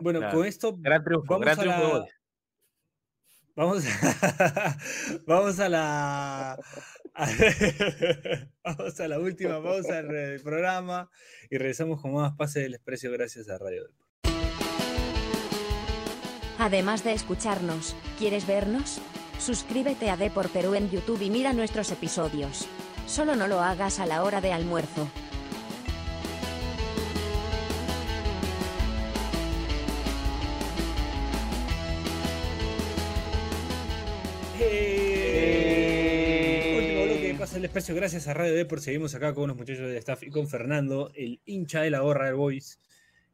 Bueno, Claro. con esto Gran triunfo, vamos gran a triunfo la. Vamos a, vamos a la a- vamos a la última pausa del programa y regresamos con más pase del exprecio gracias a Radio Depor. Además de escucharnos, ¿quieres vernos? Suscríbete a Depor Perú en YouTube y mira nuestros episodios. Solo no lo hagas a la hora de almuerzo. Eh, Último bloque de pase del exprecio gracias a Radio Depor. Seguimos acá con los muchachos del staff y con Fernando, el hincha de la gorra del Boys,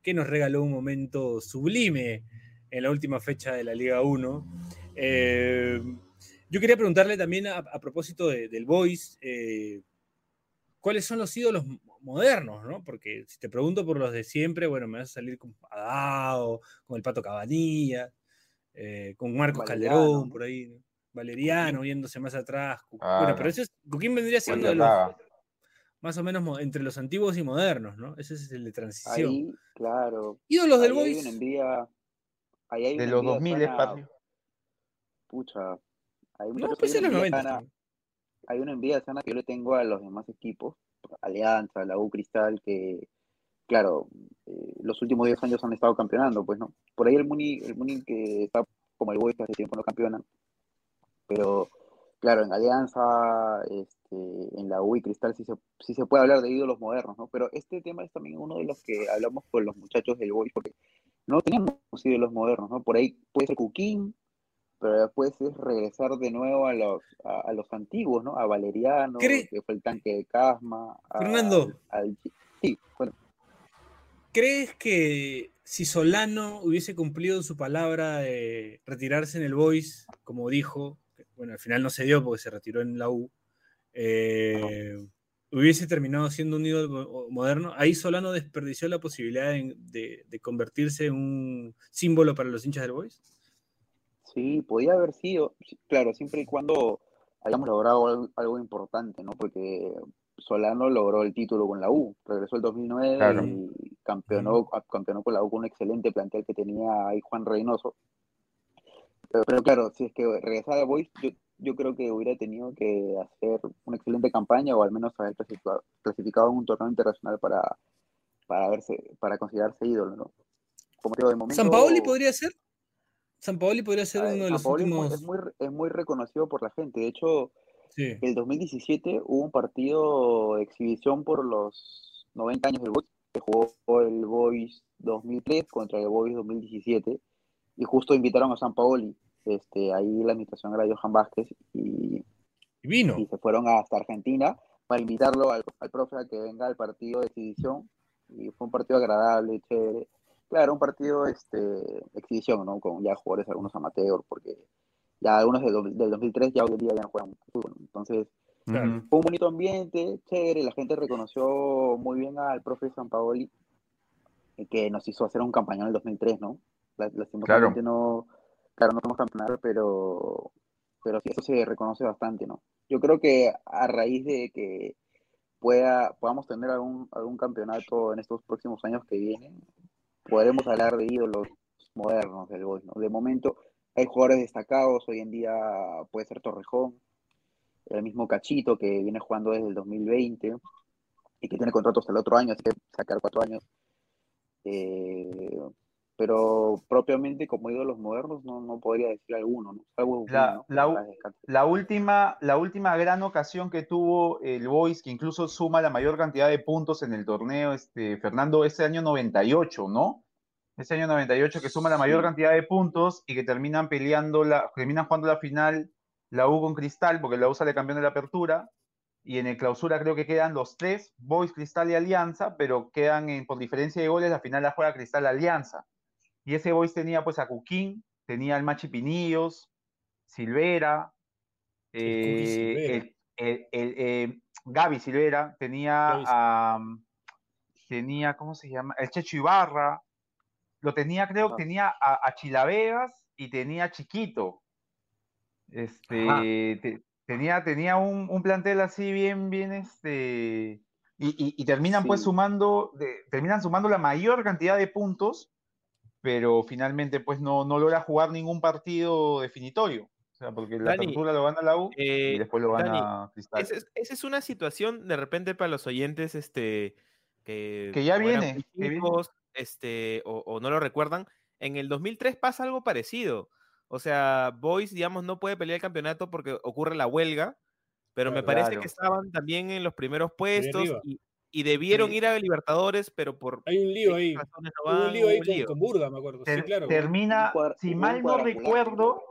que nos regaló un momento sublime en la última fecha de la Liga 1. Eh, yo quería preguntarle también a, a propósito de- del Boys, eh, ¿cuáles son los ídolos mo- modernos? ¿no? Porque si te pregunto por los de siempre, bueno, me vas a salir con Adao, con el Pato Cabanilla, eh, con Marcos Valeriano, Calderón, por ahí, ¿no? Valeriano yéndose más atrás. Ah, bueno, pero ese es, Cuquín vendría siendo de los, más o menos entre los antiguos y modernos, ¿no? Ese es el de transición. Ahí, claro. ídolos del ahí hay Boys. una envidia. Ahí hay De una los envidia 2000 es. Pucha. Hay, No, pues en una los envidia 90. sana- hay una envidia sana que yo le tengo a los demás equipos, Alianza, la U Cristal, que, claro, eh, los últimos 10 años han estado campeonando, pues, ¿no? Por ahí el Muni, el Muni que está como el Boys que hace tiempo no campeonan, pero, claro, en Alianza, este, en la U y Cristal sí se, sí se puede hablar de ídolos modernos, ¿no? Pero este tema es también uno de los que hablamos con los muchachos del Boys, porque no tenemos ídolos modernos, ¿no? Por ahí puede ser Cuquín, pero después es regresar de nuevo a los, a, a los antiguos, ¿no? A Valeriano, ¿Cree- que fue el tanque de Casma. a- Fernando. al- sí, bueno, ¿Crees que si Solano hubiese cumplido su palabra de retirarse en el Boys, como dijo, bueno, al final no se dio porque se retiró en la U, eh, hubiese terminado siendo un ídolo mo- moderno, ahí Solano desperdició la posibilidad de, de- de convertirse en un símbolo para los hinchas del Boys. Sí, podía haber sido, claro, siempre y cuando hayamos logrado algo, algo importante, ¿no? Porque Solano logró el título con la U, regresó el 2009 Claro. y campeonó, campeonó con la U con un excelente plantel que tenía ahí Juan Reynoso. Pero, pero claro, si es que regresaba al Boys, yo, yo creo que hubiera tenido que hacer una excelente campaña o al menos haber clasificado, clasificado en un torneo internacional para, para, verse, para considerarse ídolo, ¿no? Como te digo, de momento... ¿San Paoli podría ser? San Paoli podría ser Ah, uno de San los Paoli es muy- últimos. es muy, es muy reconocido por la gente. De hecho, Sí. el 2017 hubo un partido de exhibición por los 90 años del Boys, que jugó el Boys 2003 contra el Boys 2017, y justo invitaron a San Paoli. Este, ahí la invitación era Johan Vázquez, y, Y vino. y se fueron hasta Argentina para invitarlo al, al profe a que venga al partido de exhibición, y fue un partido agradable, chévere. Claro, un partido este, de exhibición, ¿no? Con ya jugadores, algunos amateurs, porque ya algunos del, del 2003 ya hoy en día ya no juegan fútbol. Entonces, Claro. Fue un bonito ambiente, chévere, la gente reconoció muy bien al profe San Paoli, eh, que nos hizo hacer un campañón en el 2003, ¿no? La- Lastimosamente no, claro, no fuimos campeonar, pero, pero sí, eso se reconoce bastante, ¿no? Yo creo que a raíz de que pueda, podamos tener algún, algún campeonato en estos próximos años que vienen, podremos hablar de ídolos modernos del ¿no? De momento hay jugadores destacados, hoy en día puede ser Torrejón, el mismo Cachito que viene jugando desde el 2020 y que tiene contrato hasta el otro año, así que sacar cuatro años. Eh, pero propiamente como ídolos modernos no, no podría decir alguno, ¿no? Salvo La- última, la última gran ocasión que tuvo el Boys, que incluso suma la mayor cantidad de puntos en el torneo, este, Fernando, ese año 98, ¿no? Ese año 98 que suma la mayor Sí. cantidad de puntos y que terminan peleando, la, terminan jugando la final la U con Cristal, porque la U sale campeón de la apertura, y en el clausura creo que quedan los tres, Boys, Cristal y Alianza, pero quedan en- por diferencia de goles, la final la juega Cristal Alianza. Y ese Boys tenía pues a Cuquín, tenía al Machi Pinillos, Silvera, El eh, el, el- el, eh, Gaby Silvera, tenía a, tenía, ¿cómo se llama? El Checho Ibarra, lo tenía, creo que tenía a, a Chilavegas y tenía a Chiquito. Este, te- tenía, tenía un, un plantel así bien, bien, este, y, y- y terminan pues sumando, de- terminan sumando la mayor cantidad de puntos, pero finalmente pues no, no logra jugar ningún partido definitorio. O sea, porque la Dani, apertura lo gana la U Eh, y después lo Dani, gana Cristal. esa es, esa es una situación de repente para los oyentes este, que, Que ya viene, que viene. este, o, o no lo recuerdan. En el 2003 pasa algo parecido. O sea, Boys, digamos, no puede pelear el campeonato porque ocurre la huelga, pero me parece Claro. que estaban también en los primeros puestos y, y debieron Sí. ir a Libertadores, pero por Hay un lío ahí. razones no Hubo un van, lío ahí un con, lío. con Burga, me acuerdo. Sí, claro. termina, si mal no recuerdo,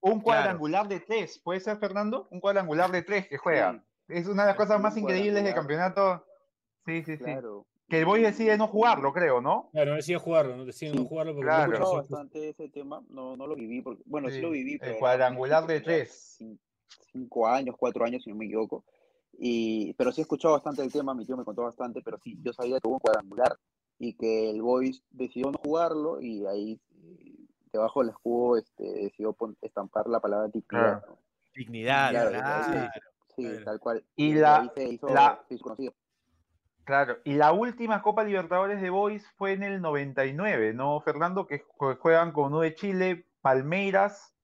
un Claro. cuadrangular de tres. ¿Puede ser, Fernando? Un cuadrangular de tres que juega. Sí, Es una de las cosas más increíbles del campeonato. Sí, sí, sí. Que el Boy decide no jugarlo, creo, ¿no? Claro, no deciden jugarlo, no deciden Sí, no jugarlo porque Claro. no escuchado bastante ese tema, no, no lo viví, porque, bueno, sí, Sí, lo viví, el pero cuadrangular de tres. cin- cinco años, cuatro años, si no me equivoco. Y, pero sí he escuchado bastante el tema, mi tío me contó bastante, pero sí, yo sabía que hubo un cuadrangular y que el Boys decidió no jugarlo y ahí eh, debajo del escudo este, decidió estampar la palabra dignidad. Claro. ¿no? Dignidad, Claro, claro. sí, claro. tal cual. Y la- se hizo, la- se hizo conocido. Claro. Y la última Copa Libertadores de Boys fue en el 99, ¿no, Fernando? Que jue- juegan con uno de Chile, Palmeiras,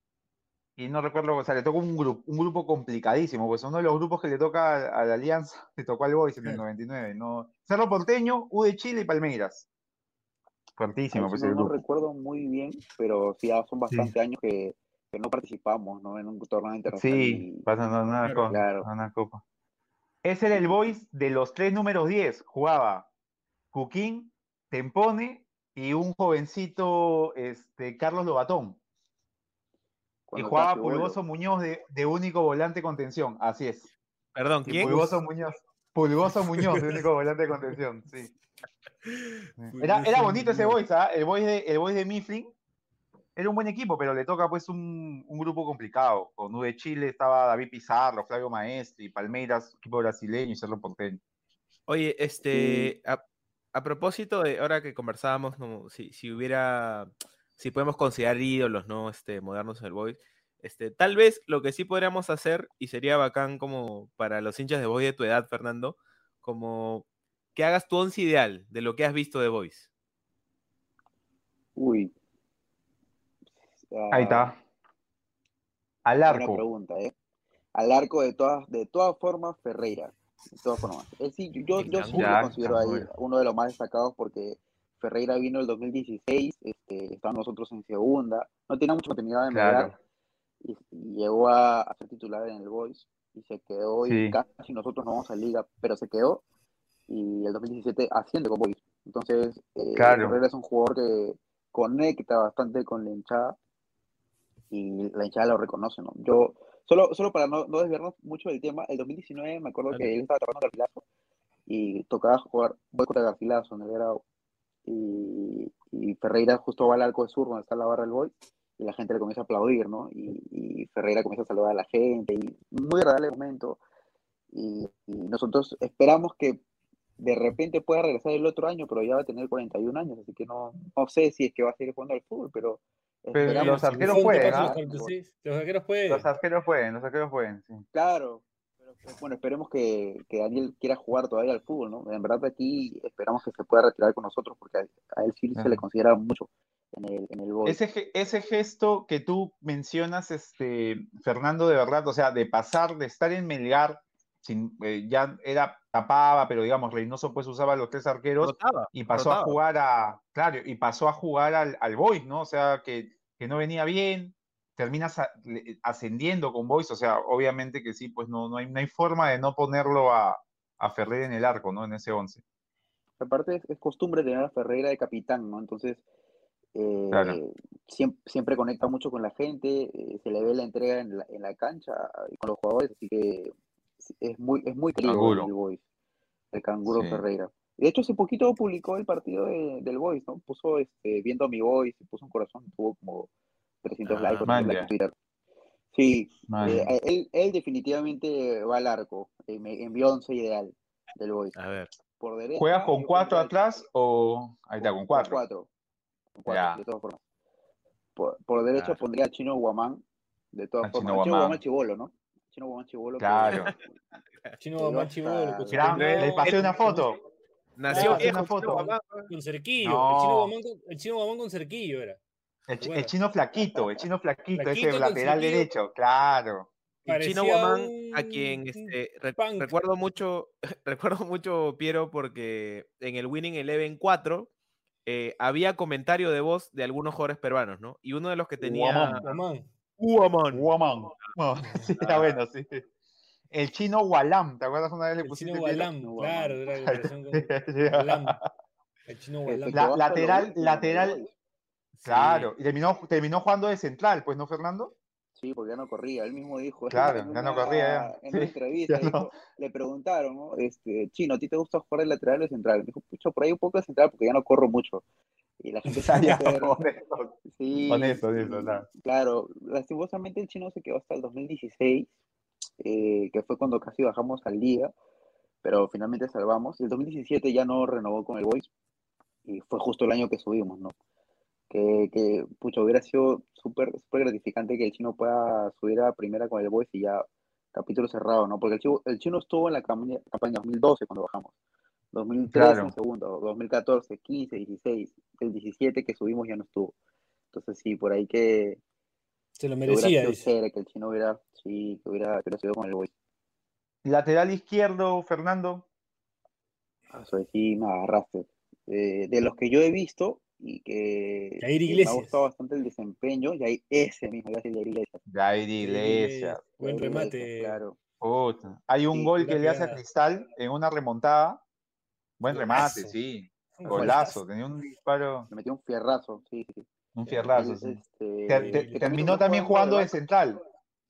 y no recuerdo, o sea, le tocó un grupo, un grupo complicadísimo, pues uno de los grupos que le toca a, a la Alianza, le tocó al Boys en el Claro. 99, ¿no? Cerro Porteño, U de Chile y Palmeiras. Fuertísimo, pues el no, recuerdo muy bien, pero sí, ya son bastante años que, que no participamos ¿no? en un torneo internacional. Sí, y- pasando una, Claro. Claro. una copa. Ese era el Boys de los tres números 10. Jugaba Cuquín, Tempone y un jovencito, este, Carlos Lobatón. Y jugaba. Pulgoso Muñoz de, de único volante contención. Así es. Perdón, ¿quién? Pulgoso Muñoz. Pulgoso Muñoz de único volante de contención. Sí. Era, era bonito ese Boys, ¿ah? El Boys de, el Boys de Mifflin. era un buen equipo, pero le toca pues un, un grupo complicado. Con U de Chile estaba David Pizarro, Flavio Maestri, Palmeiras, equipo brasileño y Cerro Porteño. Oye, este, a, a propósito de ahora que conversábamos, si, si hubiera, si podemos considerar ídolos, ¿no? Este, modernos en el Boys. Este, tal vez lo que sí podríamos hacer, y sería bacán como para los hinchas de Boys de tu edad, Fernando, como que hagas tu once ideal de lo que has visto de Boys. Uy. Ahí Ah, está. Al Buena arco. pregunta, ¿eh? Al arco de todas, de todas formas, Ferreira. De todas formas. Él sí, yo, El yo sí lo considero ahí uno de los más destacados porque Ferreira vino el 2016, este, estábamos nosotros en segunda, no tenía mucha oportunidad de Claro. medallar y, y llegó a, a ser titular en el Boys y se quedó Sí. y casi nosotros no vamos a liga, pero se quedó y el 2017 asciende con Boys. Entonces, eh, Claro. Ferreira es un jugador que conecta bastante con la hinchada y la hinchada lo reconoce, ¿no? Yo, solo, solo para no, no desviarnos mucho del tema, el 2019 me acuerdo que él estaba tocando Garcilaso y tocaba jugar voy contra Garcilaso en el grado y, y Ferreira justo va al arco de sur donde está la barra del Boy y la gente le comienza a aplaudir, ¿no? Y, y Ferreira comienza a saludar a la gente y muy agradable momento y, y nosotros esperamos que de repente pueda regresar el otro año, pero ya va a tener 41 años, así que no, no sé si es que va a seguir jugando al fútbol, pero Pero esperamos los que- arqueros pueden, ¿ah? los 46. Los arqueros pueden. Los arqueros pueden, los arqueros pueden, sí. Claro, pues, bueno, esperemos que, que Daniel quiera jugar todavía al fútbol, ¿no? En verdad aquí esperamos que se pueda retirar con nosotros porque a, a él sí se le considera mucho en el, en el gol. Ese, ese gesto que tú mencionas, este, Fernando, de verdad, o sea, de pasar, de estar en Melgar, sin, eh, ya era tapaba, pero digamos, Reynoso pues usaba los tres arqueros Rotaba, y pasó a rotaba. jugar a, claro, y pasó a jugar al, al Boys, ¿no? O sea, que, que no venía bien, terminas ascendiendo con Boys, o sea, obviamente que sí, pues no, no, hay, no hay forma de no ponerlo a, a Ferrer en el arco, ¿no? En ese once. Aparte es, es costumbre tener a Ferreira de capitán, ¿no? Entonces eh, Claro. siempre, siempre conecta mucho con la gente, eh, se le ve la entrega en la, en la cancha y con los jugadores, así que es muy, es muy querido el Boys, el canguro Sí. Ferreira. De hecho, hace poquito publicó el partido de- del Boys, ¿no? Puso este, viendo a mi Boys, puso un corazón, tuvo como 300 Ah, likes, o man, 300 likes en Twitter. Sí, eh, él, él definitivamente va al arco, eh, me envió once ideal del Boys. A ver. Por derecha, ¿Juegas con yo cuatro pondría- atrás o ahí está, con cuatro? cuatro. Con cuatro, Ya. de todas formas. Por, por derecha Claro. pondría a Chino Guamán, de todas formas. Chino Chino Guamán. Guamán Chivolo, ¿no? Chino Guamán Chivolo. que- Claro. Chino Llegó Guamán Chibolo, con Gran- peinado, le pasé una foto. Nació Ah, viejo, una foto. Chino Guamán. Con cerquillo. No. El, chino Guamán con, el chino Guamán con cerquillo era. El, el chino flaquito, el chino flaquito, Flaquito ese lateral sentido. derecho, claro. El Chino Guamán, a quien este, re- recuerdo mucho, recuerdo mucho, Piero, porque en el Winning Eleven 4 eh, había comentario de voz de algunos jugadores peruanos, ¿no? Y uno de los que tenía. Guamán. Guamán. Guamán. Guamán. No, sí, está bueno, sí. El chino Gualam, ¿te acuerdas una vez le El pusiste chino pelo? Gualam, claro, era la con Gualam. El chino Gualam. La- lateral- lateral-. Claro, y terminó, terminó jugando de central, pues, ¿no, Fernando? Sí, porque ya no corría. Él mismo dijo. Claro, en ya no corría, ya. En una Sí, entrevista no. le preguntaron, ¿no? Este, Chino, ¿a ti te gusta jugar de lateral o de central? Me dijo, pucha, por ahí un poco de central porque ya no corro mucho. Y la gente se Ya. Sí, Honesto, honesto, y- claro. claro, lastimosamente el chino se quedó hasta el 2016, eh, que fue cuando casi bajamos al Liga, pero finalmente salvamos. El 2017 ya no renovó con el Boys y fue justo el año que subimos, ¿no? Que, que pucha, hubiera sido súper súper gratificante que el chino pueda subir a primera con el Boys y ya capítulo cerrado, ¿no? Porque el chino, el chino estuvo en la campaña, campaña 2012 cuando bajamos. 2013 Claro. en segundo, 2014, 15, 16, el 17 que subimos ya no estuvo. Entonces sí, por ahí que, Se lo que merecía, chévere que el chino hubiera, sí, que hubiera, que hubiera sido con el Boys. Lateral izquierdo, Fernando. Ah, Eso sí me agarraste. Eh, de los que yo he visto y que, Jair que me ha gustado bastante el desempeño, y hay ese mismo, ya Jair Iglesias. Jair Iglesias. Buen Jair Iglesias, remate. Claro. Puta. Hay un Sí, gol que le hace a. Cristal en una remontada. Buen remate, Golazo. sí. Golazo. Tenía un disparo, Le metió un fierrazo, sí, un fierrazo. Sí. este, terminó también jugando de central.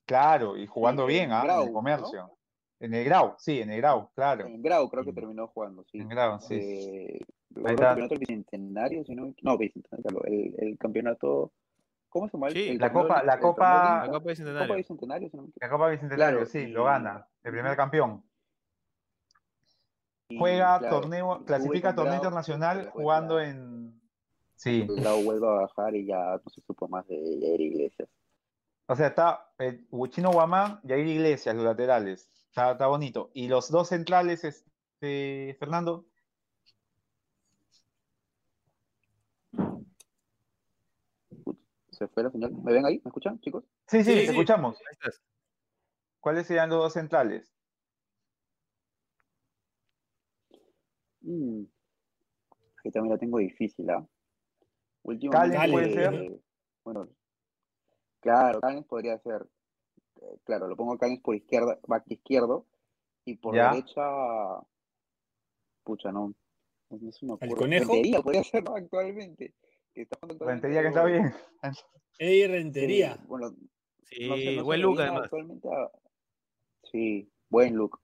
Claro, y jugando en bien, ¿ah? En el ¿no? comercio. En el Grau, sí, en el Grau, claro. En Grau creo que Mm. terminó jugando, sí. En Grau, sí. Eh, el campeonato del bicentenario, si no, no, bicentenario, el, el campeonato ¿Cómo se llama? Sí, el la Copa- la el Copa-? La Copa Copa Bicentenario. Si no. La Copa Bicentenario, Claro, sí, y- lo gana. El primer campeón. Y, Juega claro, torneo, clasifica torneo internacional jugando en. Sí. Grau vuelve a bajar y ya no se supo más de Jair Iglesias. O sea, está el Chino Guamán y Jair Iglesias, los laterales. Está, está bonito. Y los dos centrales, este, Fernando. Se fue la señal. ¿Me ven ahí? ¿Me escuchan, chicos? Sí, sí, Sí, te sí. escuchamos. Ahí estás. ¿Cuáles serían los dos centrales? Mm. Que también la tengo difícil, ¿ah? Últimamente, Callens puede ser. eh, bueno, claro, Callens podría ser. eh, claro, lo pongo a Callens por izquierda, back izquierdo, y por Ya. derecha, pucha, no. No se me ¿El conejo? Rentería podría ser, ¿no? Actualmente. Que está Rentería que está bien. Eddie sí, Rentería. bueno, Sí, no sé, no buen look además. Actualmente a- Sí, buen look.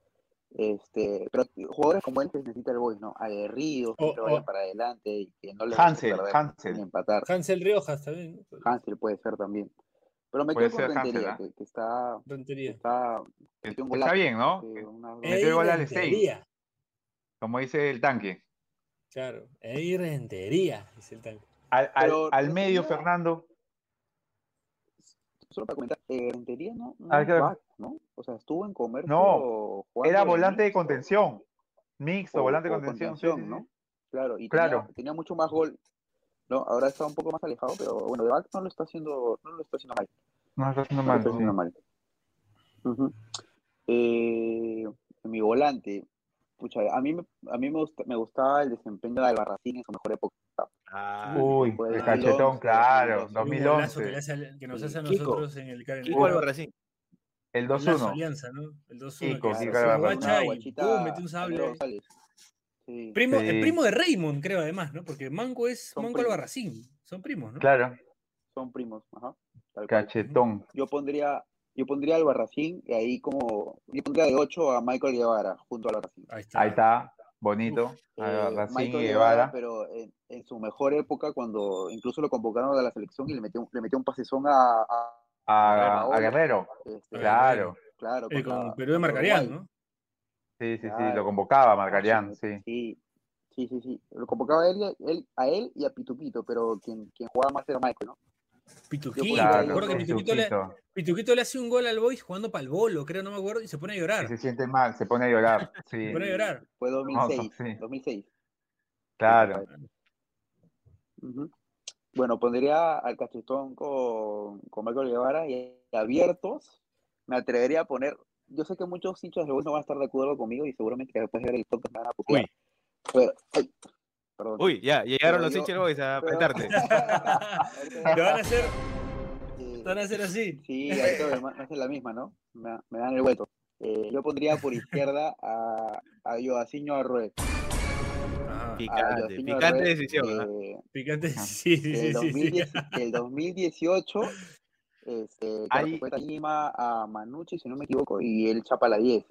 Este, pero jugadores como él que necesita el Boys, ¿no? Aguerridos, que O- siempre vayan para adelante y que no les Hansel, perder Hansel. empatar. Hansel Riojas también. ¿no? Hansel puede ser también. Pero me Puede quedo con ser Hansel, Rentería, ¿ah? que, que está, que Rentería. está, Que metió un Está golazo, bien, ¿no? que Que- una- metió el gol al seis. Rentería. Como dice el tanque. Claro, Eddie Rentería, dice el tanque. Al, al- Pero al medio, Fernando. Solo para comentar, eh, Rentería no, no Ah, claro. back, ¿no? O sea, estuvo en comercio No, Era volante de contención. Mixto, o- volante de contención. sí. ¿no? Claro, y Claro. Tenía, tenía mucho más gol, ¿no? Ahora está un poco más alejado, pero bueno, de back no lo está haciendo, no lo está haciendo mal. No está haciendo No lo mal. está haciendo mal. Ujú. Eh, mi volante, pucha, a mí, a mí me, gusta- me gustaba el desempeño de Albarracín en su mejor época. Ah, Uy, el 2011, cachetón, claro. 2011. Un golazo que, le 2011. hace que nos hace a Kiko. nosotros en el en el- Kiko Albarracín. El el Lazo 2-1. Alianza, ¿no? El 2-1 Kiko, que Kiko Albarracín. pum, metió un sable. Sí. Primo, El Sí. primo de Raymond, creo, además, ¿no? Porque Manco es Son Manco primos. Albarracín. Son primos, ¿no? Claro, Son primos, ajá. tal cual. cachetón. Yo pondría, yo pondría al Barracín y ahí como, yo pondría de 8 a Michael Guevara junto al Barracín. Ahí está. Ahí está, bonito. Eh, y Michael Guevara, Guevara. pero en, en su mejor época, cuando incluso lo convocaron a la selección y le metió, le metió un pasezón a, a- A, Guevara. a Guerrero. este, Claro. claro, Eh, con Perú de Marcarián. ¿no? Sí, sí, sí, lo convocaba Marcarián, sí. Sí, sí, sí, sí. Lo convocaba a él, y a él, a él y a Pituquito, pero quien, quien jugaba más era Michael, ¿no? Pituquito, me acuerdo que Pituquito le, Pituquito. Le hace un gol al Boys jugando para el bolo, creo, no me acuerdo, y se pone a llorar. Y se siente mal, se pone a llorar. Sí, Se pone a llorar. Fue 2006, sí. 2006. claro. Bueno, pondría al cachetón con, con Michael Guevara y abiertos. Me atrevería a poner. Yo sé que muchos hinchas de Boys no van a estar de acuerdo conmigo y seguramente después de ver el me van a. Pero, ay, perdón. Uy, ya, llegaron Pero los hinchas Boys a pero- apretarte. Te van a hacer, Eh, te van a hacer así. Sí, ahí todo me hacen la misma, ¿no? Me, me dan el vuelto. Eh, yo pondría por izquierda a, a Joaciño Arrué. Ajá. A Picante, picante Arrué, decisión. ¿ah? eh, Picante, sí, sí, sí, el, sí, sí. 2010 el 2018, este, Hay- Lima a Manucci, si no me equivoco, y él chapa la 10.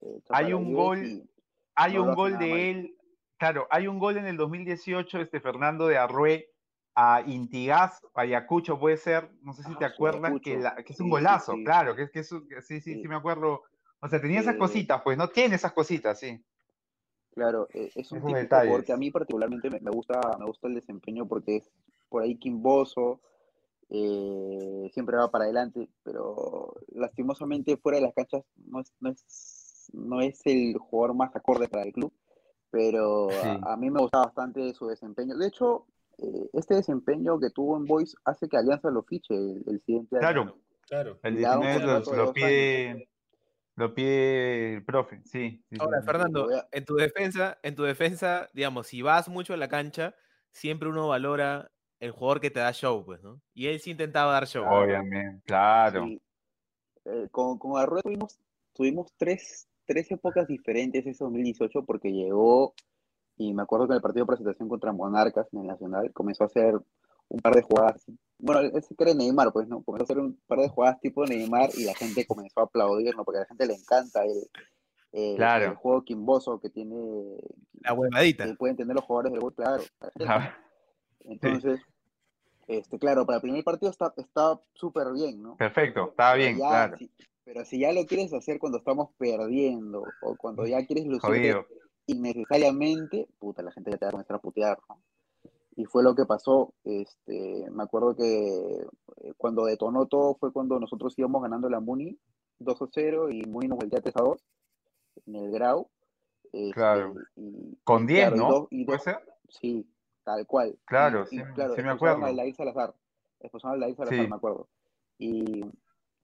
Eh, chapa Hay la un 10 gol- y- Hay No un gol nada mal. de él, claro, hay un gol en el 2018, este Fernando de Arrué a Intigaz, Ayacucho puede ser, no sé si te Ah, acuerdas, que, la- que es un Sí, golazo, sí. claro, que, es- que es un- sí, sí, Sí. me acuerdo. O sea, tenía esas Eh, cositas, pues, no tiene esas cositas, sí. Claro, eh, es un jugador que a mí particularmente me, me gusta, me gusta el desempeño porque es por ahí quimboso, eh, siempre va para adelante, pero lastimosamente fuera de las canchas no es, no es, no es el jugador más acorde para el club, pero a- Sí. a, mí me gusta bastante su desempeño. De hecho, eh, este desempeño que tuvo en Boys hace que Alianza lo fiche el, el siguiente año. Claro, Claro. el Le da un 19 lo, pide, lo pide el profe, sí. Ahora, sí. Fernando, a- en tu defensa, en tu defensa, digamos, si vas mucho a la cancha, siempre uno valora el jugador que te da show, pues, ¿no? Y él sí intentaba dar show. Obviamente, claro. Sí. Eh, con, con Arrué tuvimos, tuvimos tres, tres épocas diferentes ese 2018 porque llegó y me acuerdo que en el partido de presentación contra Monarcas en el Nacional comenzó a hacer un par de jugadas. Bueno, ese que era Neymar, pues, ¿no? Comenzó a hacer un par de jugadas tipo Neymar y la gente comenzó a aplaudir, ¿no? Porque a la gente le encanta el, el- Claro. el juego quimboso que tiene, La huevadita. que pueden tener los jugadores del gol, claro. Ah. Entonces, Este, claro, para el primer partido está está súper bien, ¿no? Perfecto, estaba bien, ya, claro. si- pero si ya lo quieres hacer cuando estamos perdiendo o cuando ya quieres lucirte Jodido. innecesariamente, puta, la gente ya te va a comenzar a putear, ¿no? Y fue lo que pasó. Este, me acuerdo que eh, cuando detonó todo fue cuando nosotros íbamos ganando la Muni 2 a 0 y Muni nos voltea 3 a 2 en el Grau. Este, Claro. y- Con y 10, claro, y ¿no? dos- y ¿Puede dos- ser? Sí, tal cual. Y- Claro, y, sí, claro, sí me expulsaron acuerdo. al David Salazar. Expulsaron al David Salazar, Sí. me acuerdo. Y,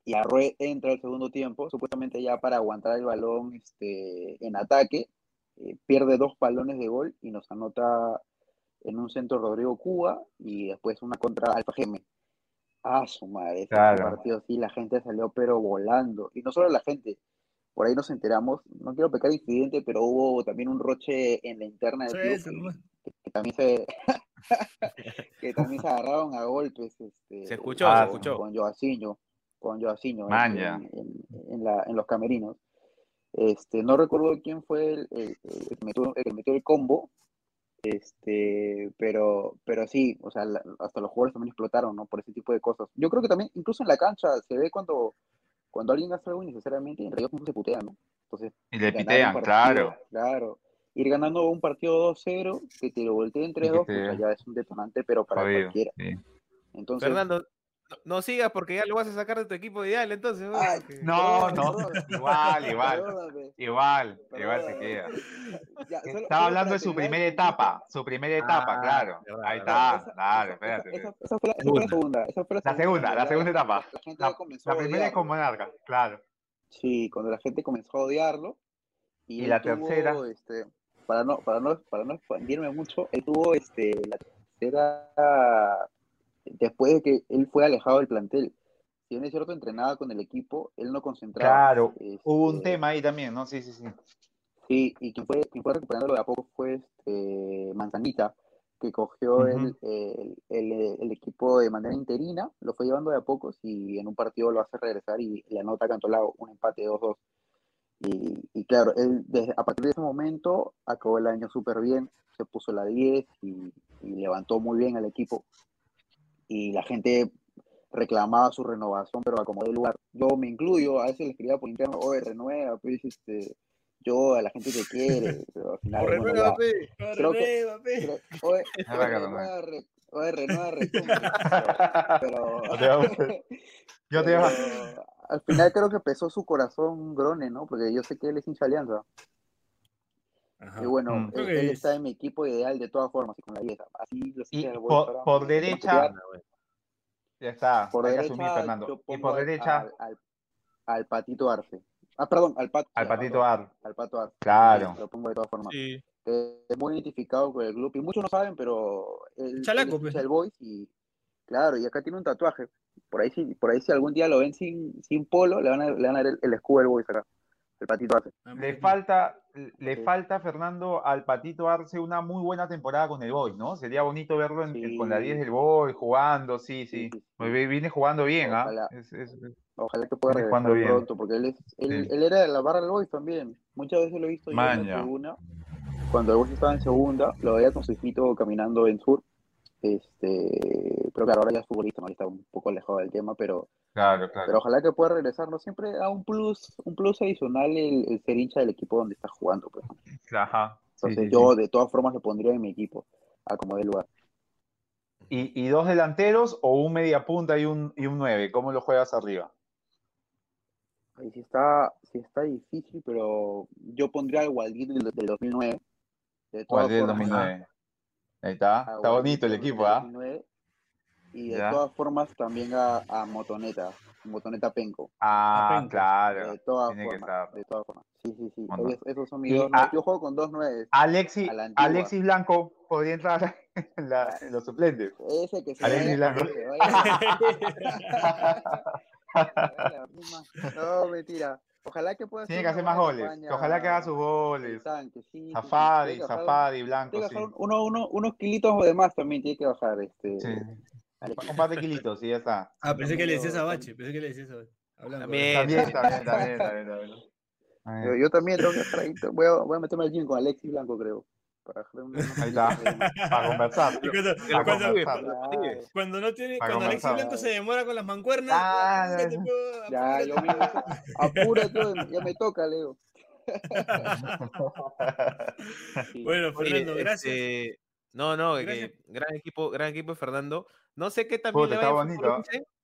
y Arrué entra al segundo tiempo, supuestamente ya para aguantar el balón este, en ataque. eh, pierde dos balones de gol y nos anota en un centro Rodrigo Cuba y después una contra Alfa Geme. Ah, su madre, ese Claro. partido sí, la gente salió pero volando. Y no solo la gente, por ahí nos enteramos, no quiero pecar de incidente, pero hubo también un roche en la interna del Sí, club eso que- que también se que también se agarraron a golpes este, Se escuchó, se escuchó. con Joaciño, con ya. en, en- en la- en los camerinos. Este, no recuerdo quién fue el, el- el que metió, el que metió el combo, este, pero, pero sí, o sea, la- hasta los jugadores también explotaron, ¿no? Por ese tipo de cosas. Yo creo que también, incluso en la cancha, se ve cuando, cuando alguien hace algo innecesariamente y en realidad se putea, ¿no? Entonces, Y le pitean, partido, claro. Claro. Ir ganando un partido 2-0, que te lo volteen 3-2, te- pues ya es un detonante, pero para cualquiera. sí. Entonces, Fernando, no, sigas porque ya lo vas a sacar de tu equipo ideal, entonces. ¿no? Ay, Porque- No, perdóname, no, perdóname. igual, igual, Perdóname, igual, igual se queda. Ya, solo- Estaba solo hablando de su primera etapa, su primera etapa, Ah, claro. verdad, Ahí está, esa- dale, esa- espérate. esa- fue la- esa fue la segunda. Esa fue la La segunda, la segunda etapa. La gente La, ya comenzó la a primera es con Monarca, claro. Sí, cuando la gente comenzó a odiarlo. Y, la tuvo, tercera. Este, para no, para no, para no expandirme mucho, él tuvo este, la tercera después de que él fue alejado del plantel. Si bien es cierto, entrenaba con el equipo, él no concentraba. Claro, hubo un Este, tema ahí también, ¿no? Sí, sí, sí. Sí, y quien fue, quien fue recuperándolo de a poco fue este Manzanita, que cogió el, el, el- el equipo de manera interina, lo fue llevando de a pocos y en un partido lo hace regresar y le anota a Cantolao un empate 2-2. Y, y claro, él desde, a partir de ese momento acabó el año súper bien, se puso la 10 y, y levantó muy bien al equipo. Y la gente reclamaba su renovación, pero a como de lugar. Yo me incluyo, a veces le escribía por interno, oye, renueva, pues, este, yo a la gente te quiere, pero al final, ya, pe. creo que- Renueva, pe. creo- oye, renueva, re- oye, renueva, pero, Yo te pero al final creo que pesó su corazón Grone, ¿no? Porque yo sé que él es hincha Alianza. Ajá. Y bueno, Mm. Él, él es- está en mi equipo ideal de todas formas, y con la 10. Así los Y por- ahora por derecha. Ya está, por derecha asumir, Fernando. Y por al- derecha, al, al, al Patito Arce. Ah, perdón, al Pato. al sí, Patito Ar. Al Pato Arce. Claro. Lo pongo de todas formas. Sí. Eh, es muy identificado con el club y muchos no saben, pero él, Chalaco, él es pues. del Boys y claro, y acá tiene un tatuaje. Por ahí si, por ahí si algún día lo ven sin, sin polo, le van a, le van a dar el, el escudo del Boys acá. El Patito Arce. Ah, Le falta, le Sí. falta, Fernando, al Patito Arce una muy buena temporada con el Boys, ¿no? Sería bonito verlo en- Sí. con la 10 del Boys, jugando, sí, Sí, sí. Pues vi- Viene jugando bien, ¿ah? Ojalá. Es- es- Ojalá que pueda regresar jugando bien. pronto, porque él, es, él, Sí. él era de la barra del Boys también. Muchas veces lo he visto yo en la tribuna. Cuando el Boys estaba en segunda, lo veía con su hijito caminando en sur. Este, pero claro, ahora ya es futbolista, ¿no? Está un poco alejado del tema, pero, Claro, claro. pero ojalá que pueda regresar, ¿no? Siempre da un plus, un plus adicional el, el ser hincha del equipo donde está jugando, pues. Ajá. sí, Entonces sí, yo sí. de todas formas lo pondría en mi equipo, a como de lugar. ¿Y, y dos delanteros o un media punta y un, y un 9? ¿Cómo lo juegas arriba? Ahí sí está, sí está difícil, pero yo pondría al Waldir del, del 2009. De ¿Cuál todas del formas, 2009? Ahí está. a Está bonito el equipo, ¿ah? 2009, Y de Ya. todas formas también a, a Motoneta, Motoneta Penco. Ah, Penco. claro. De todas tiene que formas, estar. de todas formas. Sí, sí, sí. Ellos- esos son mis Y dos. a- Yo juego con dos nueve. Alexis. Alexis Blanco podría entrar en, la- en los suplentes. Ese que se Alexis vaya, Blanco. vaya-. No, mentira. Ojalá que pueda Tiene que hacer más goles. Ojalá que haga sus goles. tanque, sí, sí, sí. Zafadi, Blanco, tiene que sí. bajar uno, uno, unos kilitos de más también tiene que bajar este. Un par de kilitos y ya está. Ah, pensé que le decías a También- Bache, pensé que le decías a Bache. También. También, también, también, también, también. Yo, yo también tengo que estar ahí. Voy a, voy a meterme al gym con Alexis Blanco, creo. Para Ahí está. Para conversar. Cuando, Para cuando- conversar. Claro. cuando no tiene, Para cuando Alexis. Blanco se demora con las mancuernas, Ah, apúrate, no, no. Ya, apúrate. yo me apúrate, ya me toca, Leo. Sí. Bueno, Oye, Fernando, gracias. este, no, no, que Gracias. gran equipo, gran equipo de Fernando. No sé qué también Puta, le está bonito, no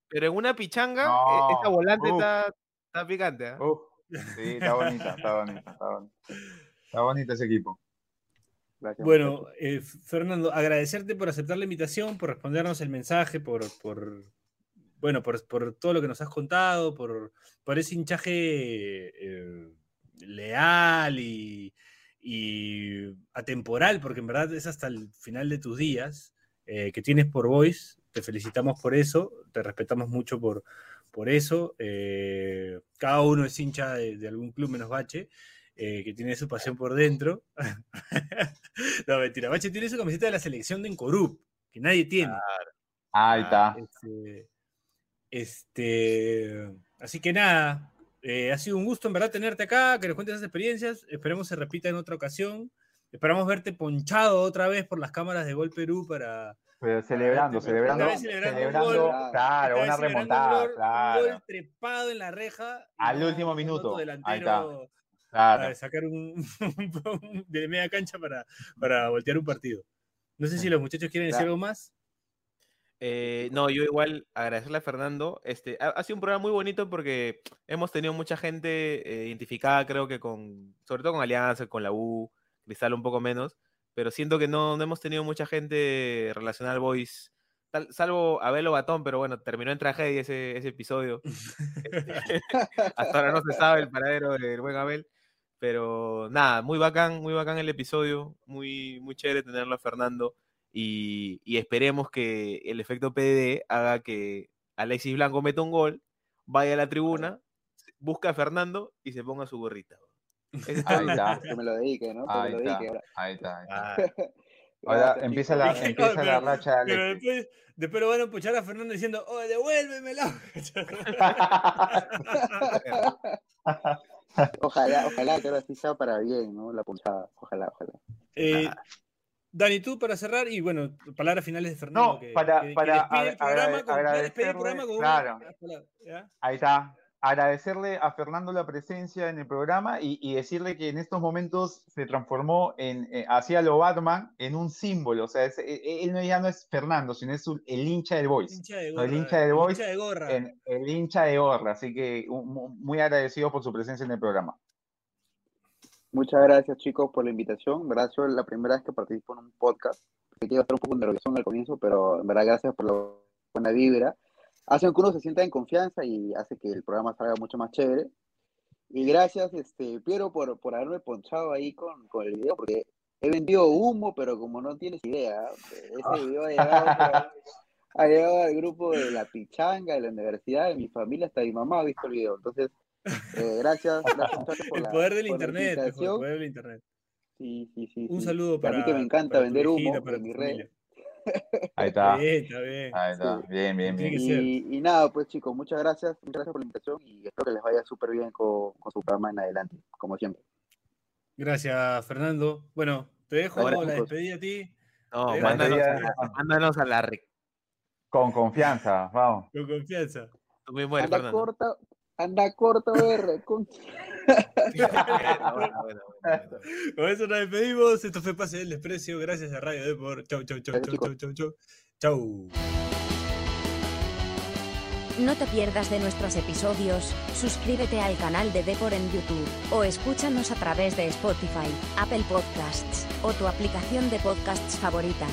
pero en una pichanga, No, eh, esa volante está, está picante. ¿ah? Sí, está bonita, está bonita, está bonita. Está bonito ese equipo. Gracias, Bueno, eh, Fernando, agradecerte por aceptar la invitación, por respondernos el mensaje, por, por bueno, por, por todo lo que nos has contado, por, por ese hinchaje eh, leal y, y atemporal, porque en verdad es hasta el final de tus días eh, que tienes por Voice. Te felicitamos por eso, te respetamos mucho por, por eso. eh, cada uno es hincha de, de algún club menos Bache. Eh, que tiene su pasión por dentro. no, mentira. Bache tiene su camiseta de la selección de Encorup, que nadie tiene. Ahí está. Este, este, así que nada, eh, ha sido un gusto en verdad tenerte acá, que nos cuentes esas experiencias. Esperemos se repita en otra ocasión. Esperamos verte ponchado otra vez por las cámaras de Gol Perú para. Pero celebrando, celebrando, celebrando un celebrando, gol. claro, una un remontada, gol- un gol trepado en la reja. Al último minuto, ahí delantero claro. para sacar un, un- de media cancha para, para voltear un partido. No sé si los muchachos quieren decir algo más. Eh, no, yo igual agradecerle a Fernando. Este, ha, ha sido un programa muy bonito porque hemos tenido mucha gente eh, identificada, creo que con, sobre todo con Alianza, con la U, Cristal un poco menos, pero siento que no, no hemos tenido mucha gente relacionada al Boys, tal- salvo Abel Batón, pero bueno, terminó en tragedia ese, ese episodio. Este, hasta ahora no se sabe el paradero del buen Abel. Pero nada, muy bacán, muy bacán el episodio, muy, muy chévere tenerlo a Fernando y, y esperemos que el efecto PDD haga que Alexis Blanco meta un gol, vaya a la tribuna, busca a Fernando y se ponga su gorrita. Ahí está, Que me lo dedique, ¿no? Que ahí me lo está, dedique. ahora. ahí está. ahí está. Ah, Ahora empieza la, Dije, empieza "Oh, la pero- racha de Pero después, después lo van a empuchar a Fernando diciendo, ¡Oh, devuélvemelo! Ojalá, ojalá que ahora sí sea para bien, ¿no? La pulsada. Ojalá, ojalá. Eh, Dani, tú para cerrar, y bueno, palabras finales de Fernando. No, que, para- que- que para despide el programa a con claro. Ahí está. Agradecerle a Fernando la presencia en el programa y, y decirle que en estos momentos se transformó en, eh, hacia lo Batman en un símbolo. O sea, es- eh, él no, ya no es Fernando, sino es un- el hincha del Boys. Hincha de No, el hincha del Boys hincha de gorra. en- el hincha de gorra. Así que un- mu- muy agradecido por su presencia en el programa. Muchas gracias, chicos, por la invitación. Es la primera vez que participo en un podcast. Que iba a estar un poco nervioso al comienzo, pero en verdad, gracias por la buena vibra. Hace que uno se sienta en confianza y hace que el programa salga mucho más chévere. Y gracias, este, Piero, por, por haberme ponchado ahí con, con el video, porque he vendido humo, pero como no tienes idea, ese video ha llegado, ha llegado al grupo de la pichanga, de la universidad, de mi familia, hasta mi mamá ha visto el video. Entonces, eh, gracias, gracias por el la, poder del por la internet, mejor, el poder del internet. Sí, sí, sí. Un sí. saludo Y a para mí que me encanta para vender humo para en mi familia. red. Ahí está. Bien, está bien. Ahí está. Sí. Bien, bien, bien. Y, y nada, pues chicos, muchas gracias, muchas gracias por la invitación y espero que les vaya súper bien con, con su programa en adelante, como siempre. Gracias, Fernando. Bueno, te dejo Ahora, la despedida a ti, No, mándanos, a- mándanos a Con confianza, vamos. con confianza. Tú me mueres, Anda Fernando. corta, anda corta, R. con- Bueno, bueno, bueno, bueno. Con eso nos despedimos. Esto fue Pase del Desprecio. Gracias a Radio Depor. Chau, chau, chau, chau, chau, chau, chau. Chau. No te pierdas de nuestros episodios, suscríbete al canal de Depor en YouTube, o escúchanos a través de Spotify, Apple Podcasts, o tu aplicación de podcasts favorita.